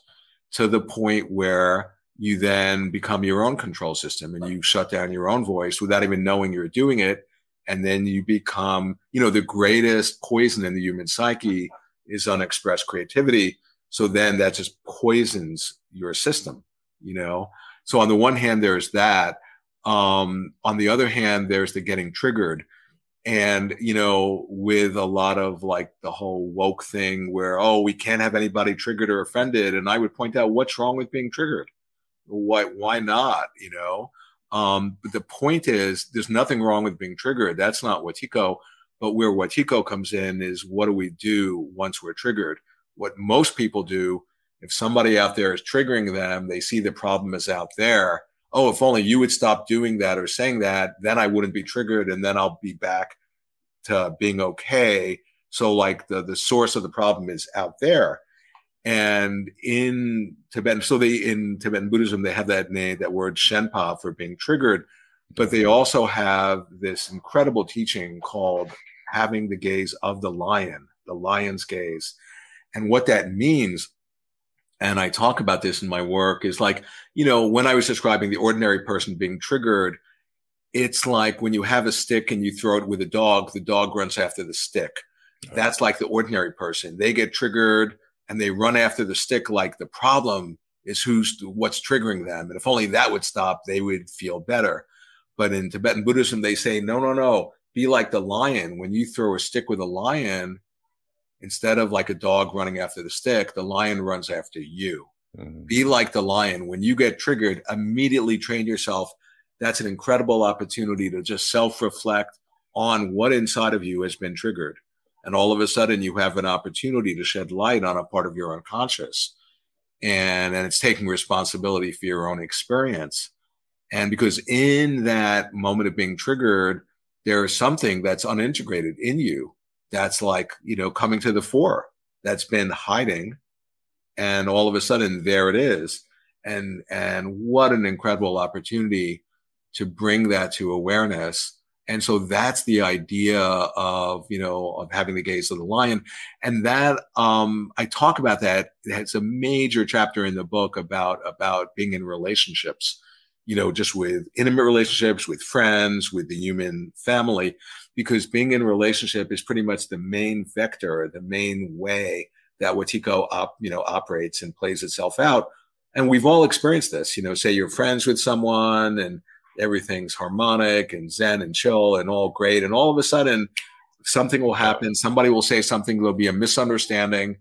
to the point where you then become your own control system and you shut down your own voice without even knowing you're doing it. And then you become, you know, the greatest poison in the human psyche is unexpressed creativity. So then that just poisons your system, you know? So on the one hand, there's that. Um, on the other hand, there's the getting triggered and you know with a lot of like the whole woke thing where oh we can't have anybody triggered or offended and i would point out what's wrong with being triggered why why not you know um but the point is there's nothing wrong with being triggered that's not wetiko but where wetiko comes in is what do we do once we're triggered what most people do if somebody out there is triggering them they see the problem is out there oh, if only you would stop doing that or saying that, then I wouldn't be triggered and then I'll be back to being okay. So like the, the source of the problem is out there. And in Tibetan, so they, in Tibetan Buddhism, they have that name, that word Shenpa for being triggered, but they also have this incredible teaching called having the gaze of the lion, the lion's gaze. And what that means and I talk about this in my work is like, you know, when I was describing the ordinary person being triggered, it's like when you have a stick and you throw it with a dog, the dog runs after the stick. That's like the ordinary person. They get triggered and they run after the stick like the problem is who's what's triggering them. And if only that would stop, they would feel better. But in Tibetan Buddhism, they say, no, no, no, be like the lion. When you throw a stick with a lion, instead of like a dog running after the stick, the lion runs after you. Mm-hmm. Be like the lion. When you get triggered, immediately train yourself. That's an incredible opportunity to just self reflect on what inside of you has been triggered. And all of a sudden you have an opportunity to shed light on a part of your unconscious. And, and it's taking responsibility for your own experience. And because in that moment of being triggered, there is something that's unintegrated in you that's like, you know, coming to the fore that's been hiding. And all of a sudden there it is. And, and what an incredible opportunity to bring that to awareness. And so that's the idea of, you know, of having the gaze of the lion. And that, um, I talk about that. It's a major chapter in the book about, about being in relationships, you know, just with intimate relationships, with friends, with the human family, because being in relationship is pretty much the main vector, the main way that Wetiko op, you know, operates and plays itself out. And we've all experienced this, you know, say you're friends with someone and everything's harmonic and zen and chill and all great. And all of a sudden something will happen. Somebody will say something. There'll be a misunderstanding.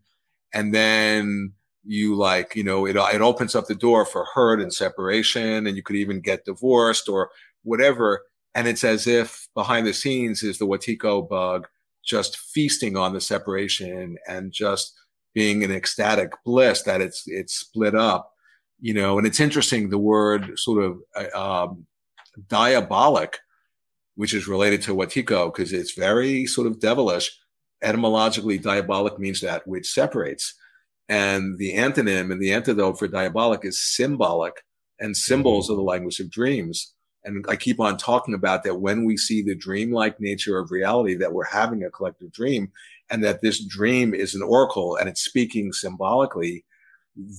And then you like, you know, it, it opens up the door for hurt and separation and you could even get divorced or whatever. And it's as if behind the scenes is the Wetiko bug just feasting on the separation and just being an ecstatic bliss that it's, it's split up, you know, and it's interesting. The word sort of, uh, um, diabolic, which is related to Wetiko because it's very sort of devilish. Etymologically, diabolic means that which separates. And the antonym and the antidote for diabolic is symbolic, and symbols mm-hmm. are the language of dreams. And I keep on talking about that when we see the dreamlike nature of reality, that we're having a collective dream, and that this dream is an oracle and it's speaking symbolically.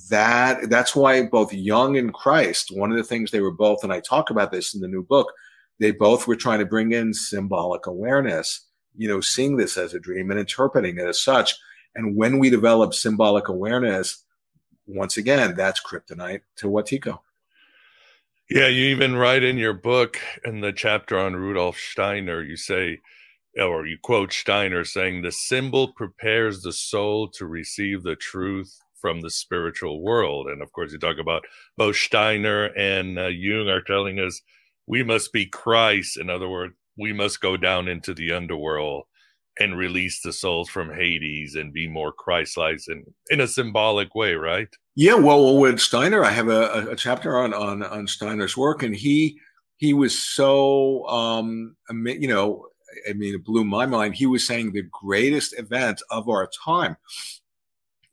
That that's why both Jung and Christ, one of the things they were both, and I talk about this in the new book, they both were trying to bring in symbolic awareness, you know, seeing this as a dream and interpreting it as such and when we develop symbolic awareness, once again, that's kryptonite to Wetiko. Yeah, you even write in your book in the chapter on Rudolf Steiner, you say, or you quote Steiner saying, the symbol prepares the soul to receive the truth from the spiritual world. And of course, you talk about both Steiner and uh, Jung are telling us we must be Christ. In other words, we must go down into the underworld and release the souls from Hades and be more Christ-like in, in a symbolic way, right? Yeah, well, with Steiner, I have a, a chapter on, on on Steiner's work, and he he was so um, you know, I mean, it blew my mind. He was saying the greatest event of our time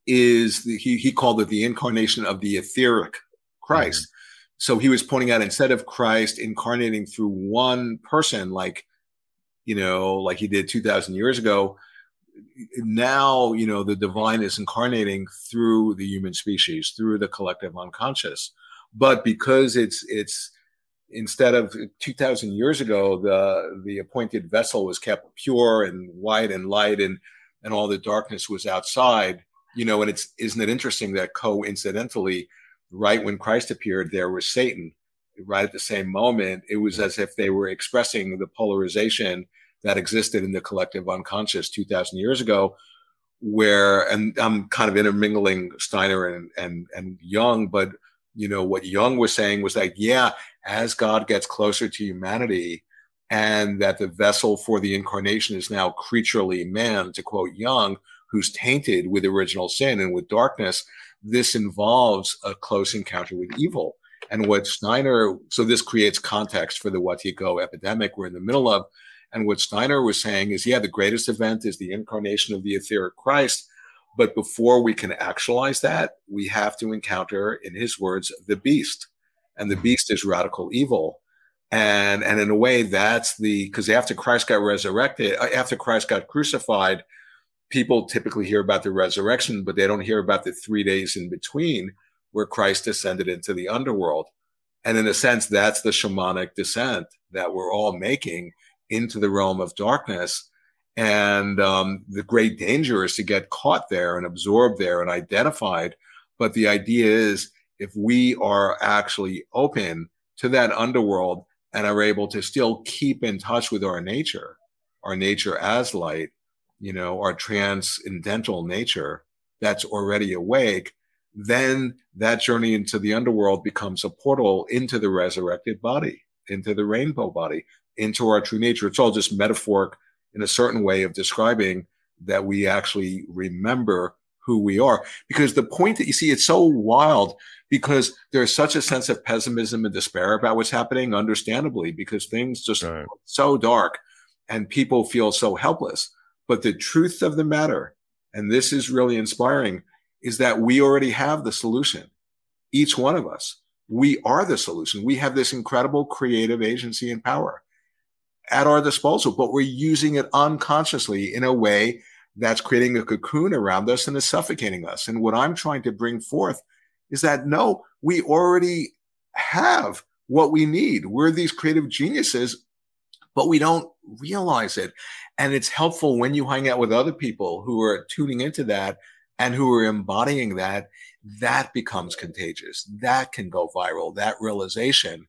is the, he he called it the incarnation of the etheric Christ. Mm-hmm. So he was pointing out instead of Christ incarnating through one person like you know, like he did 2000 years ago. Now, you know, the divine is incarnating through the human species, through the collective unconscious. But because it's, it's, instead of 2000 years ago, the, the appointed vessel was kept pure and white and light and, and all the darkness was outside, you know, and it's, isn't it interesting that coincidentally, right when Christ appeared, there was Satan right at the same moment, it was as if they were expressing the polarization that existed in the collective unconscious 2000 years ago where and i'm kind of intermingling steiner and and and Jung but you know what Jung was saying was that yeah as god gets closer to humanity and that the vessel for the incarnation is now creaturely man to quote jung who's tainted with original sin and with darkness this involves a close encounter with evil and what Steiner, so this creates context for the Wetiko epidemic we're in the middle of. And what Steiner was saying is, yeah, the greatest event is the incarnation of the etheric Christ. But before we can actualize that, we have to encounter, in his words, the beast. And the beast is radical evil. And, and in a way, that's the, because after Christ got resurrected, uh, after Christ got crucified, people typically hear about the resurrection, but they don't hear about the three days in between where Christ descended into the underworld. And in a sense, that's the shamanic descent that we're all making into the realm of darkness. And um, the great danger is to get caught there and absorbed there and identified. But the idea is if we are actually open to that underworld and are able to still keep in touch with our nature, our nature as light, you know, our transcendental nature that's already awake, then that journey into the underworld becomes a portal into the resurrected body, into the rainbow body, into our true nature. It's all just metaphoric in a certain way of describing that we actually remember who we are. Because the point that you see, it's so wild because there's such a sense of pessimism and despair about what's happening, understandably, because things just right. so dark and people feel so helpless. But the truth of the matter, and this is really inspiring, is that we already have the solution. Each one of us, we are the solution. We have this incredible creative agency and power at our disposal, but we're using it unconsciously in a way that's creating a cocoon around us and is suffocating us. And what I'm trying to bring forth is that no, we already have what we need. We're these creative geniuses, but we don't realize it. And it's helpful when you hang out with other people who are tuning into that and who are embodying that. That becomes contagious. That can go viral, that realization.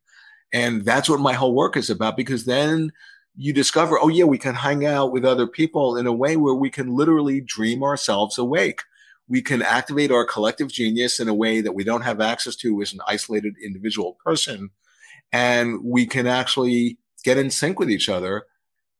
And that's what my whole work is about because then you discover, oh, yeah, we can hang out with other people in a way where we can literally dream ourselves awake. We can activate our collective genius in a way that we don't have access to as an isolated individual person. And we can actually get in sync with each other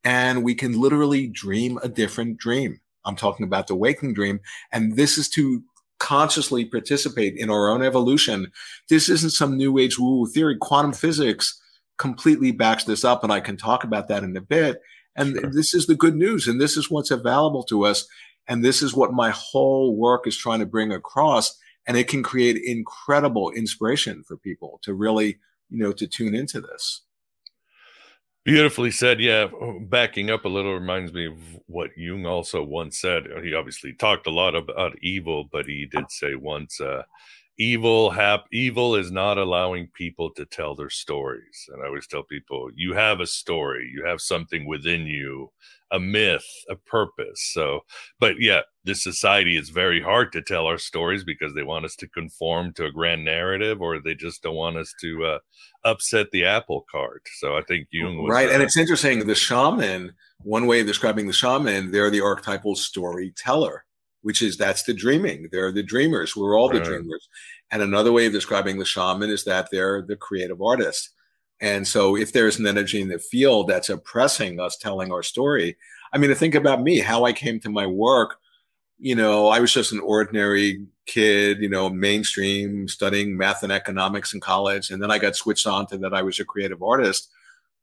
and we can literally dream a different dream. I'm talking about the waking dream. And this is to consciously participate in our own evolution. This isn't some new age woo theory. Quantum physics completely backs this up. And I can talk about that in a bit. And sure. this is the good news. And this is what's available to us. And this is what my whole work is trying to bring across. And it can create incredible inspiration for people to really, you know, to tune into this. Beautifully said. Yeah, backing up a little reminds me of what Jung also once said. He obviously talked a lot about evil, but he did say once, uh, "Evil hap evil is not allowing people to tell their stories." And I always tell people, "You have a story. You have something within you a myth, a purpose. So, but yeah, this society is very hard to tell our stories because they want us to conform to a grand narrative or they just don't want us to uh, upset the apple cart. So I think Jung was right. Uh, and it's interesting. The shaman, one way of describing the shaman, they're the archetypal storyteller, which is that's the dreaming. They're the dreamers. We're all the right. dreamers. And another way of describing the shaman is that they're the creative artist. And so if there's an energy in the field that's oppressing us telling our story, I mean, to think about me, how I came to my work, you know, I was just an ordinary kid, you know, mainstream studying math and economics in college. And then I got switched on to that I was a creative artist.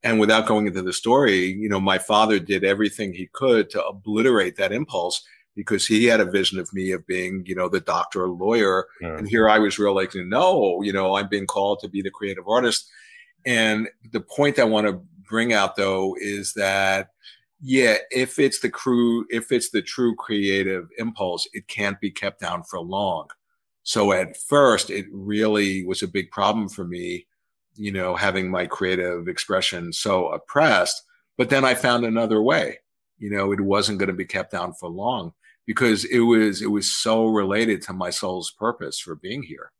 And without going into the story, you know, my father did everything he could to obliterate that impulse because he had a vision of me of being, you know, the doctor or lawyer. Yeah. And here I was realizing, no, you know, I'm being called to be the creative artist. And the point I want to bring out though is that yeah, if it's the crew, if it's the true creative impulse, it can't be kept down for long. So at first, it really was a big problem for me, you know, having my creative expression so oppressed. But then I found another way. You know, it wasn't going to be kept down for long because it was it was so related to my soul's purpose for being here.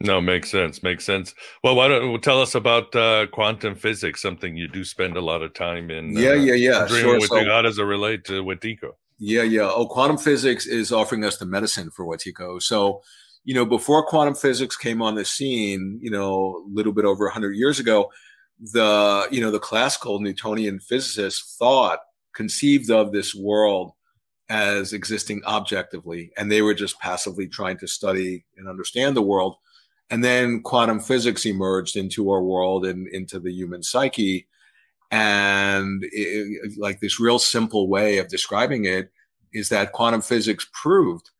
No, makes sense. Makes sense. Well, why don't you tell us about uh, quantum physics? Something you do spend a lot of time in. Yeah, uh, yeah, yeah. Sure. With so, how does it relate to Wetiko? Yeah, yeah. Oh, quantum physics is offering us the medicine for Wetiko. So, you know, before quantum physics came on the scene, you know, a little bit over 100 years ago, the you know the classical Newtonian physicists thought conceived of this world as existing objectively, and they were just passively trying to study and understand the world and then quantum physics emerged into our world and into the human psyche. And it, like this real simple way of describing it is that quantum physics proved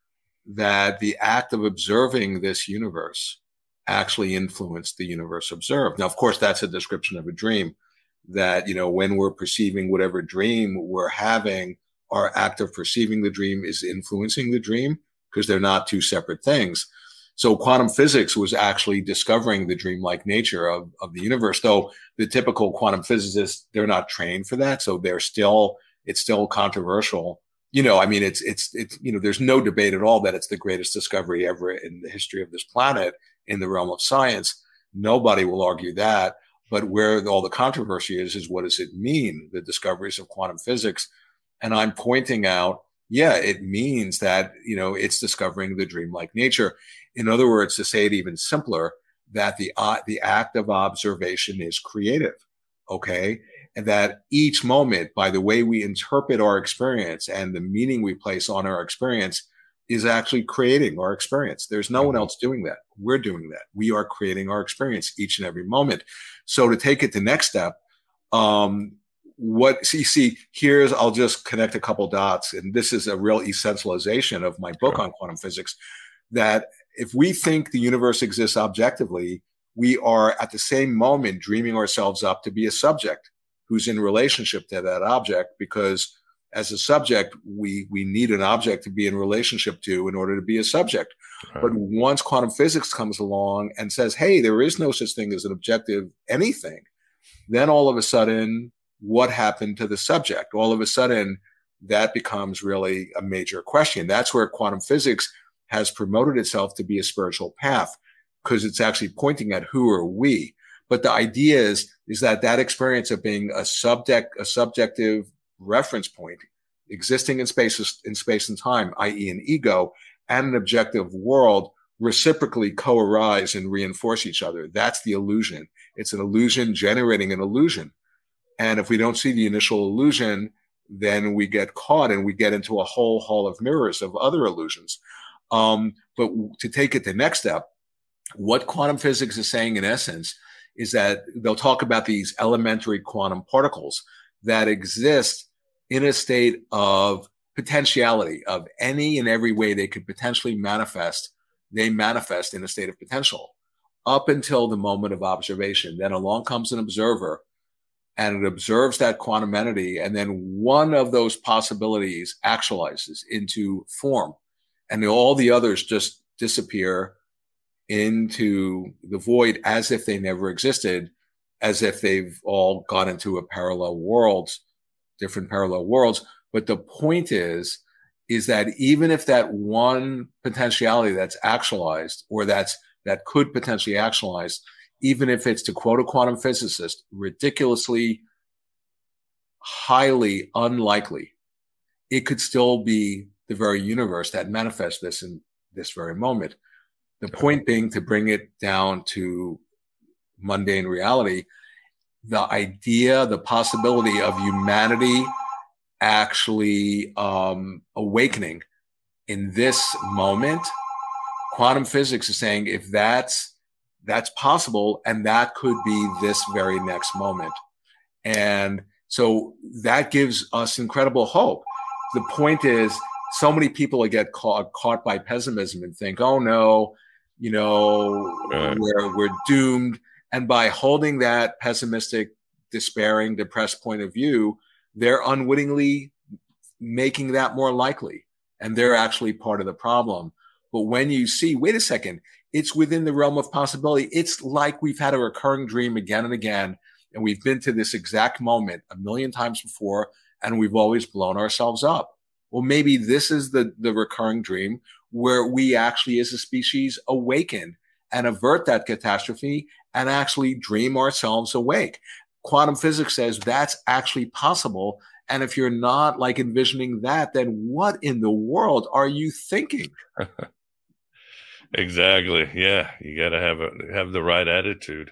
that the act of observing this universe actually influenced the universe observed. Now, of course, that's a description of a dream that, you know, when we're perceiving whatever dream we're having, our act of perceiving the dream is influencing the dream because they're not two separate things. So quantum physics was actually discovering the dreamlike nature of, of the universe, though the typical quantum physicists, they're not trained for that. So they're still, it's still controversial. You know, I mean, it's, it's, it's, you know, there's no debate at all that it's the greatest discovery ever in the history of this planet in the realm of science. Nobody will argue that. But where all the controversy is, is what does it mean? The discoveries of quantum physics. And I'm pointing out yeah, it means that, you know, it's discovering the dreamlike nature. In other words, to say it even simpler, that the, uh, the act of observation is creative. Okay. And that each moment, by the way we interpret our experience and the meaning we place on our experience, is actually creating our experience. There's no one mm-hmm. else doing that. We're doing that. We are creating our experience each and every moment. So to take it the next step, um, what see see here's i'll just connect a couple dots and this is a real essentialization of my book on quantum physics that if we think the universe exists objectively we are at the same moment dreaming ourselves up to be a subject who's in relationship to that object because as a subject, we we need an object to be in relationship to in order to be a subject. Right. But once quantum physics comes along and says, "Hey, there is no such thing as an objective anything," then all of a sudden, what happened to the subject? All of a sudden, that becomes really a major question. That's where quantum physics has promoted itself to be a spiritual path because it's actually pointing at who are we. But the idea is, is that that experience of being a subject, a subjective reference point existing in space, in space and time, i.e. an ego and an objective world reciprocally co-arise and reinforce each other. That's the illusion. It's an illusion generating an illusion. And if we don't see the initial illusion, then we get caught and we get into a whole hall of mirrors of other illusions. Um, but to take it the next step, what quantum physics is saying in essence is that they'll talk about these elementary quantum particles that exist in a state of potentiality of any and every way they could potentially manifest. They manifest in a state of potential up until the moment of observation. Then along comes an observer and it observes that quantum entity. And then one of those possibilities actualizes into form and all the others just disappear into the void as if they never existed, as if they've all gone into a parallel worlds, different parallel worlds. But the point is, is that even if that one potentiality that's actualized or that's that could potentially actualize, even if it's to quote a quantum physicist, ridiculously highly unlikely, it could still be the very universe that manifests this in this very moment. The point being to bring it down to mundane reality, the idea, the possibility of humanity actually um, awakening in this moment. Quantum physics is saying if that's that's possible, and that could be this very next moment, and so that gives us incredible hope. The point is, so many people get caught caught by pessimism and think, "Oh no, you know, right. we're we're doomed." And by holding that pessimistic, despairing, depressed point of view, they're unwittingly making that more likely, and they're actually part of the problem. But when you see, wait a second, it's within the realm of possibility. It's like we've had a recurring dream again and again, and we've been to this exact moment a million times before, and we've always blown ourselves up well, maybe this is the, the recurring dream where we actually as a species awaken and avert that catastrophe and actually dream ourselves awake. Quantum physics says that's actually possible. And if you're not like envisioning that, then what in the world are you thinking? exactly. Yeah. You got to have a, have the right attitude.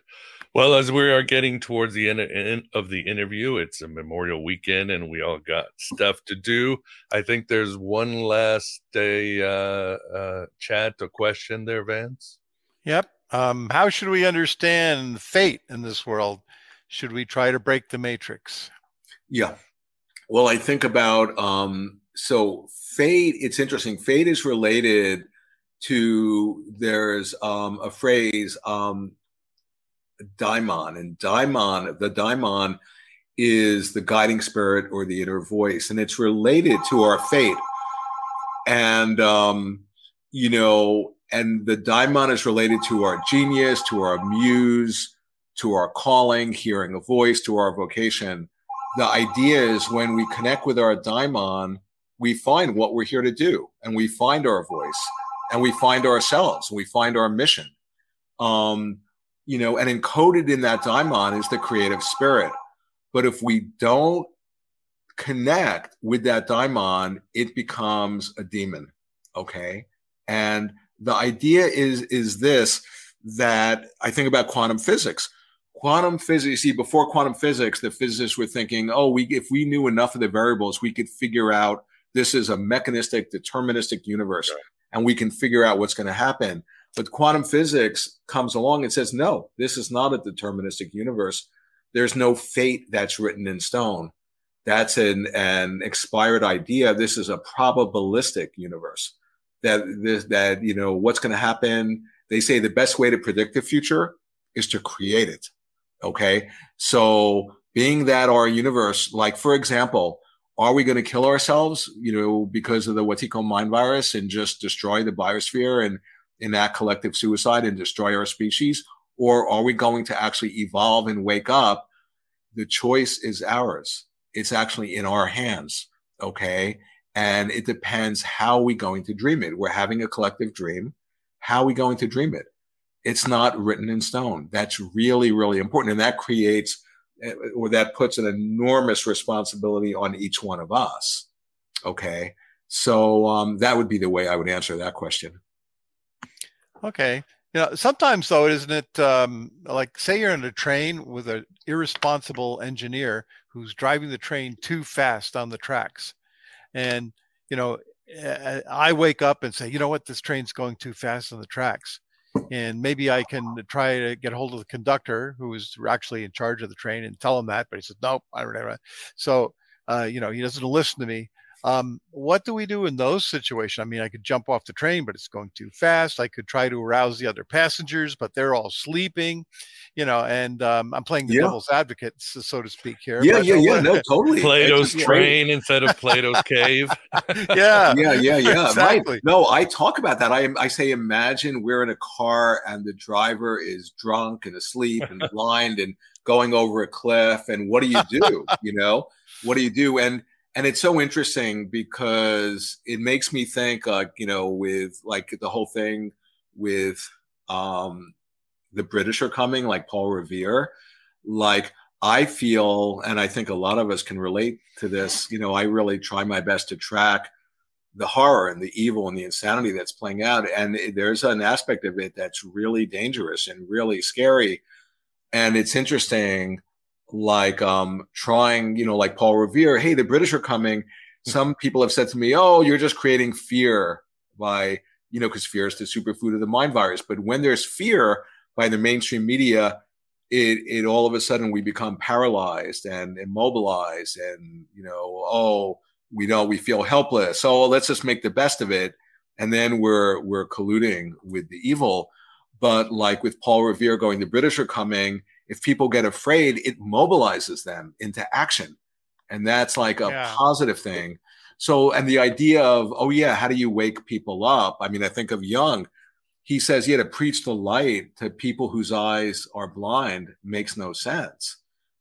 Well, as we are getting towards the end of the interview, it's a Memorial Weekend, and we all got stuff to do. I think there's one last day uh, uh, chat or question there, Vance. Yep. Um, how should we understand fate in this world? Should we try to break the matrix? Yeah. Well, I think about um, so fate. It's interesting. Fate is related to there's um, a phrase um, daimon. And daimon, the daimon is the guiding spirit or the inner voice, and it's related to our fate. And, um, you know, and the daimon is related to our genius, to our muse, to our calling, hearing a voice, to our vocation. The idea is when we connect with our daimon, we find what we're here to do and we find our voice and we find ourselves, and we find our mission. Um, you know, and encoded in that daimon is the creative spirit. But if we don't connect with that daimon, it becomes a demon. Okay. And the idea is, is this that I think about quantum physics. Quantum physics, see, before quantum physics, the physicists were thinking, oh, we, if we knew enough of the variables, we could figure out this is a mechanistic, deterministic universe, right. And we can figure out what's going to happen. But quantum physics comes along and says, no, this is not a deterministic universe. There's no fate that's written in stone. That's an, an expired idea. This is a probabilistic universe that this, that, you know, what's going to happen. They say the best way to predict the future is to create it. Okay. So being that our universe, like, for example, are we going to kill ourselves, you know, because of the Wetiko mind virus and just destroy the biosphere and enact collective suicide and destroy our species? Or are we going to actually evolve and wake up? The choice is ours. It's actually in our hands. Okay. And it depends how we going to dream it. We're having a collective dream. How are we going to dream it? It's not written in stone. That's really, really important. And that creates or that puts an enormous responsibility on each one of us. Okay. So um, that would be the way I would answer that question. Okay. You know, sometimes though, isn't it um, like say you're in a train with an irresponsible engineer who's driving the train too fast on the tracks, and you know, I wake up and say, you know what, this train's going too fast on the tracks, and maybe I can try to get hold of the conductor who is actually in charge of the train and tell him that, but he says, nope, I don't know. So, uh, you know, he doesn't listen to me. Um, what do we do in those situations? I mean, I could jump off the train, but it's going too fast. I could try to arouse the other passengers, but they're all sleeping, you know, and um, I'm playing the yeah. devil's advocate, so to speak here. Yeah, yeah, yeah. No, totally. Plato's train instead of Plato's cave. yeah. Yeah, yeah, yeah. Exactly. Right. No, I talk about that. I, I say, imagine we're in a car and the driver is drunk and asleep and blind and going over a cliff. And what do you do? you know, what do you do? And, and it's so interesting because it makes me think like you know with like the whole thing with um the british are coming like paul revere like i feel and i think a lot of us can relate to this you know i really try my best to track the horror and the evil and the insanity that's playing out and there's an aspect of it that's really dangerous and really scary. And it's interesting like um trying, you know, like Paul Revere, hey, the British are coming. Hmm. Some people have said to me, oh, you're just creating fear by, you know, because fear is the superfood of the mind virus. But when there's fear by the mainstream media, it it all of a sudden we become paralyzed and immobilized and you know, oh, we know we feel helpless. So let's just make the best of it. And then we're we're colluding with the evil. But like with Paul Revere going, the British are coming if people get afraid, it mobilizes them into action. And that's like a yeah. positive thing. So, and the idea of, oh, yeah, how do you wake people up? I mean, I think of Jung. He says, yeah, to preach the light to people whose eyes are blind makes no sense.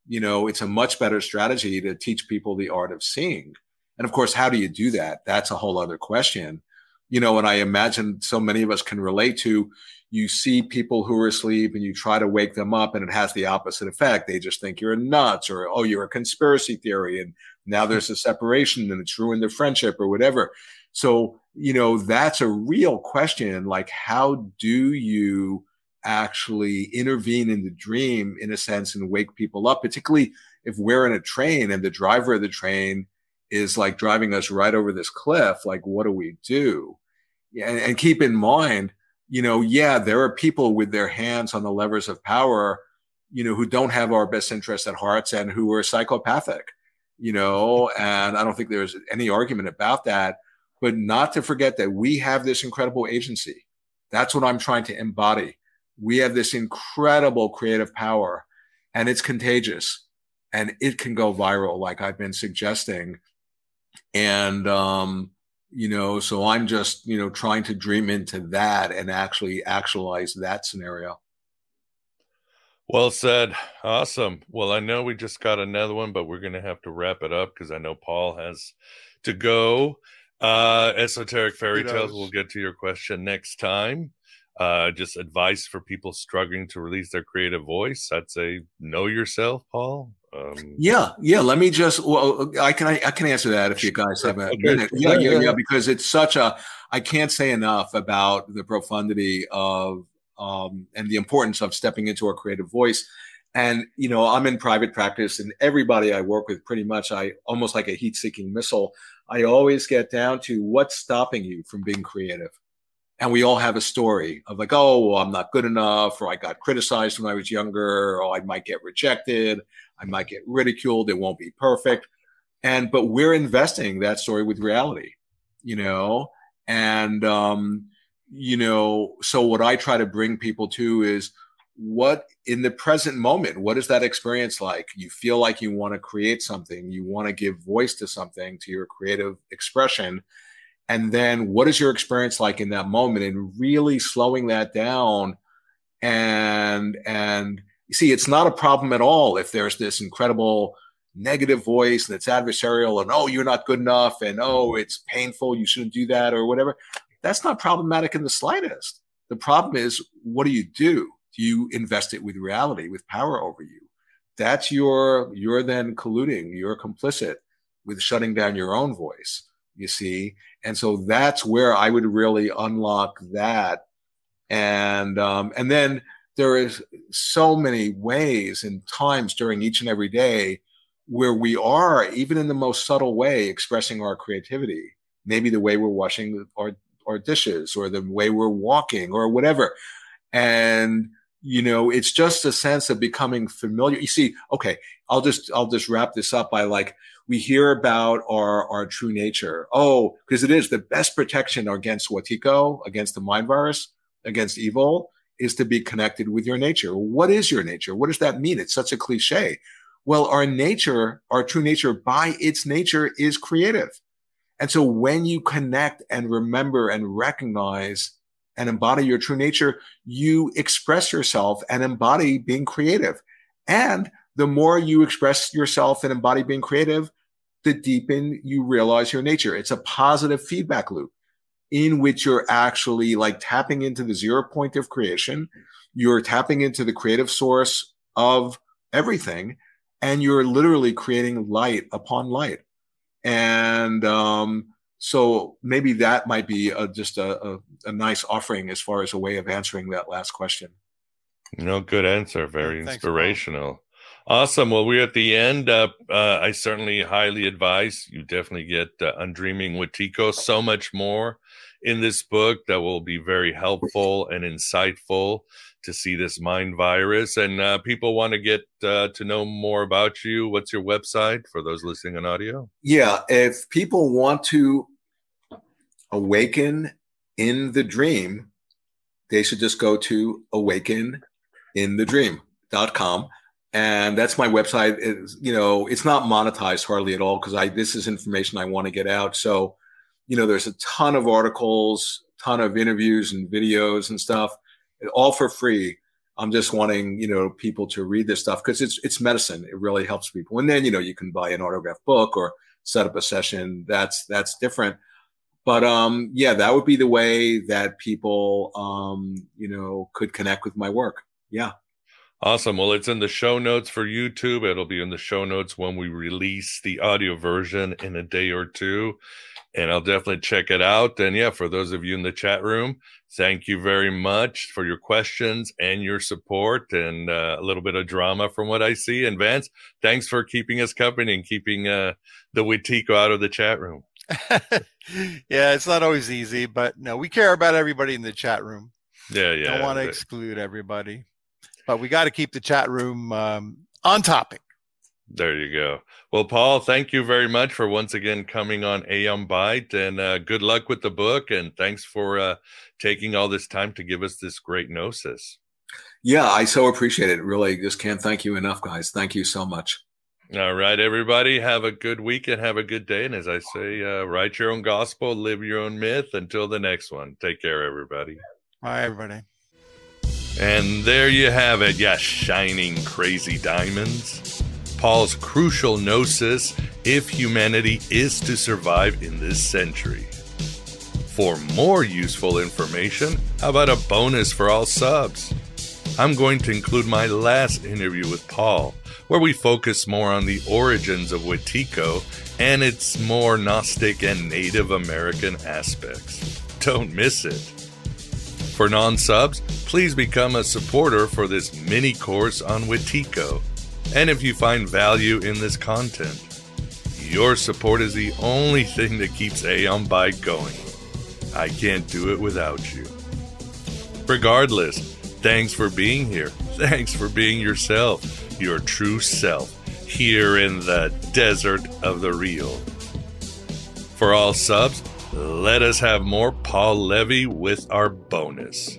You know, it's a much better strategy to teach people the art of seeing. And of course, how do you do that? That's a whole other question. You know, and I imagine so many of us can relate to, you see people who are asleep and you try to wake them up and it has the opposite effect. They just think you're nuts or, oh, you're a conspiracy theory. And now hmm. there's a separation and it's ruined their friendship or whatever. So, you know, that's a real question. Like, how do you actually intervene in the dream in a sense and wake people up, particularly if we're in a train and the driver of the train is like driving us right over this cliff? Like, what do we do? And, and keep in mind, you know, yeah, there are people with their hands on the levers of power, you know, who don't have our best interests at hearts and who are psychopathic, you know, and I don't think there's any argument about that. But not to forget that we have this incredible agency. That's what I'm trying to embody. We have this incredible creative power and it's contagious and it can go viral, like I've been suggesting. And, um, you know so i'm just you know trying to dream into that and actually actualize that scenario. Well said. Awesome. Well i know we just got another one but we're gonna have to wrap it up because i know paul has to go. Uh esoteric fairy tales we'll get to your question next time. Uh just advice for people struggling to release their creative voice. I'd say know yourself paul um, yeah, yeah. Let me just. Well, I can. I, I can answer that if you guys have a minute. Yeah, yeah, yeah. Because it's such a. I can't say enough about the profundity of um, and the importance of stepping into our creative voice. And you know, I'm in private practice, and everybody I work with, pretty much, I almost like a heat-seeking missile. I always get down to what's stopping you from being creative and we all have a story of like, oh, well, I'm not good enough, or I got criticized when I was younger, or I might get rejected, I might get ridiculed, it won't be perfect. And but we're investing that story with reality, you know, and um, you know, so what I try to bring people to is what in the present moment, what is that experience like? You feel like you want to create something, you want to give voice to something, to your creative expression. And then what is your experience like in that moment? And really slowing that down? And and you see it's not a problem at all if there's this incredible negative voice and it's adversarial and oh you're not good enough and oh it's painful you shouldn't do that or whatever. That's not problematic in the slightest. The problem is what do you do? Do you invest it with reality with power over you? That's your you're then colluding you're complicit with shutting down your own voice you see and so that's where i would really unlock that. And um, and then there is so many ways and times during each and every day where we are even in the most subtle way expressing our creativity. Maybe the way we're washing our, our dishes or the way we're walking or whatever. And you know it's just a sense of becoming familiar you see okay i'll just i'll just wrap this up by like we hear about our our true nature oh because it is the best protection against wetiko against the mind virus against evil is to be connected with your nature. What is your nature? What does that mean? It's such a cliche. Well, our nature, our true nature by its nature is creative. And so when you connect and remember and recognize and embody your true nature, you express yourself and embody being creative. And the more you express yourself and embody being creative, the deepen you realize your nature. It's a positive feedback loop in which you're actually like tapping into the zero point of creation. You're tapping into the creative source of everything and you're literally creating light upon light. And, um, so maybe that might be a, just a, a, a, nice offering as far as a way of answering that last question. No, good answer. Very yeah, inspirational. Awesome. Well, we're at the end. Uh, uh, I certainly highly advise you definitely get uh, Undreaming Wetiko. So much more in this book that will be very helpful and insightful to see this mind virus. And uh, people want to get uh, to know more about you. What's your website for those listening on audio? Yeah. If people want to awaken in the dream, they should just go to awakeninthedream.com and that's my website is you know it's not monetized hardly at all because i this is information i want to get out so you know there's a ton of articles ton of interviews and videos and stuff all for free. I'm just wanting you know people to read this stuff because it's it's medicine. It really helps people. And then you know you can buy an autograph book or set up a session. That's that's different. But um yeah that would be the way that people um you know could connect with my work. Yeah. Awesome. Well, it's in the show notes for YouTube. It'll be in the show notes when we release the audio version in a day or two. And I'll definitely check it out. And yeah, for those of you in the chat room, thank you very much for your questions and your support and uh, a little bit of drama from what I see. And Vance, thanks for keeping us company and keeping uh, the Wetiko out of the chat room. yeah, it's not always easy, but no, we care about everybody in the chat room. Yeah, yeah. Don't want to exclude everybody but we got to keep the chat room um, on topic. There you go. Well, Paul, thank you very much for once again coming on Aeon Byte, and uh, good luck with the book. And thanks for uh, taking all this time to give us this great gnosis. Yeah, I so appreciate it. Really, just can't thank you enough, guys. Thank you so much. All right, everybody, have a good week and have a good day. And as I say, uh, write your own gospel, live your own myth. Until the next one, take care, everybody. Bye, everybody. And there you have it, yeah, shining crazy diamonds. Paul's crucial gnosis if humanity is to survive in this century. For more useful information, how about a bonus for all subs? I'm going to include my last interview with Paul, where we focus more on the origins of Wetiko and its more Gnostic and Native American aspects. Don't miss it. For non subs, please become a supporter for this mini course on Wetiko. And if you find value in this content, your support is the only thing that keeps Aeon Byte going. I can't do it without you. Regardless, thanks for being here. Thanks for being yourself, your true self, here in the desert of the real. For all subs, let us have more Paul Levy with our bonus.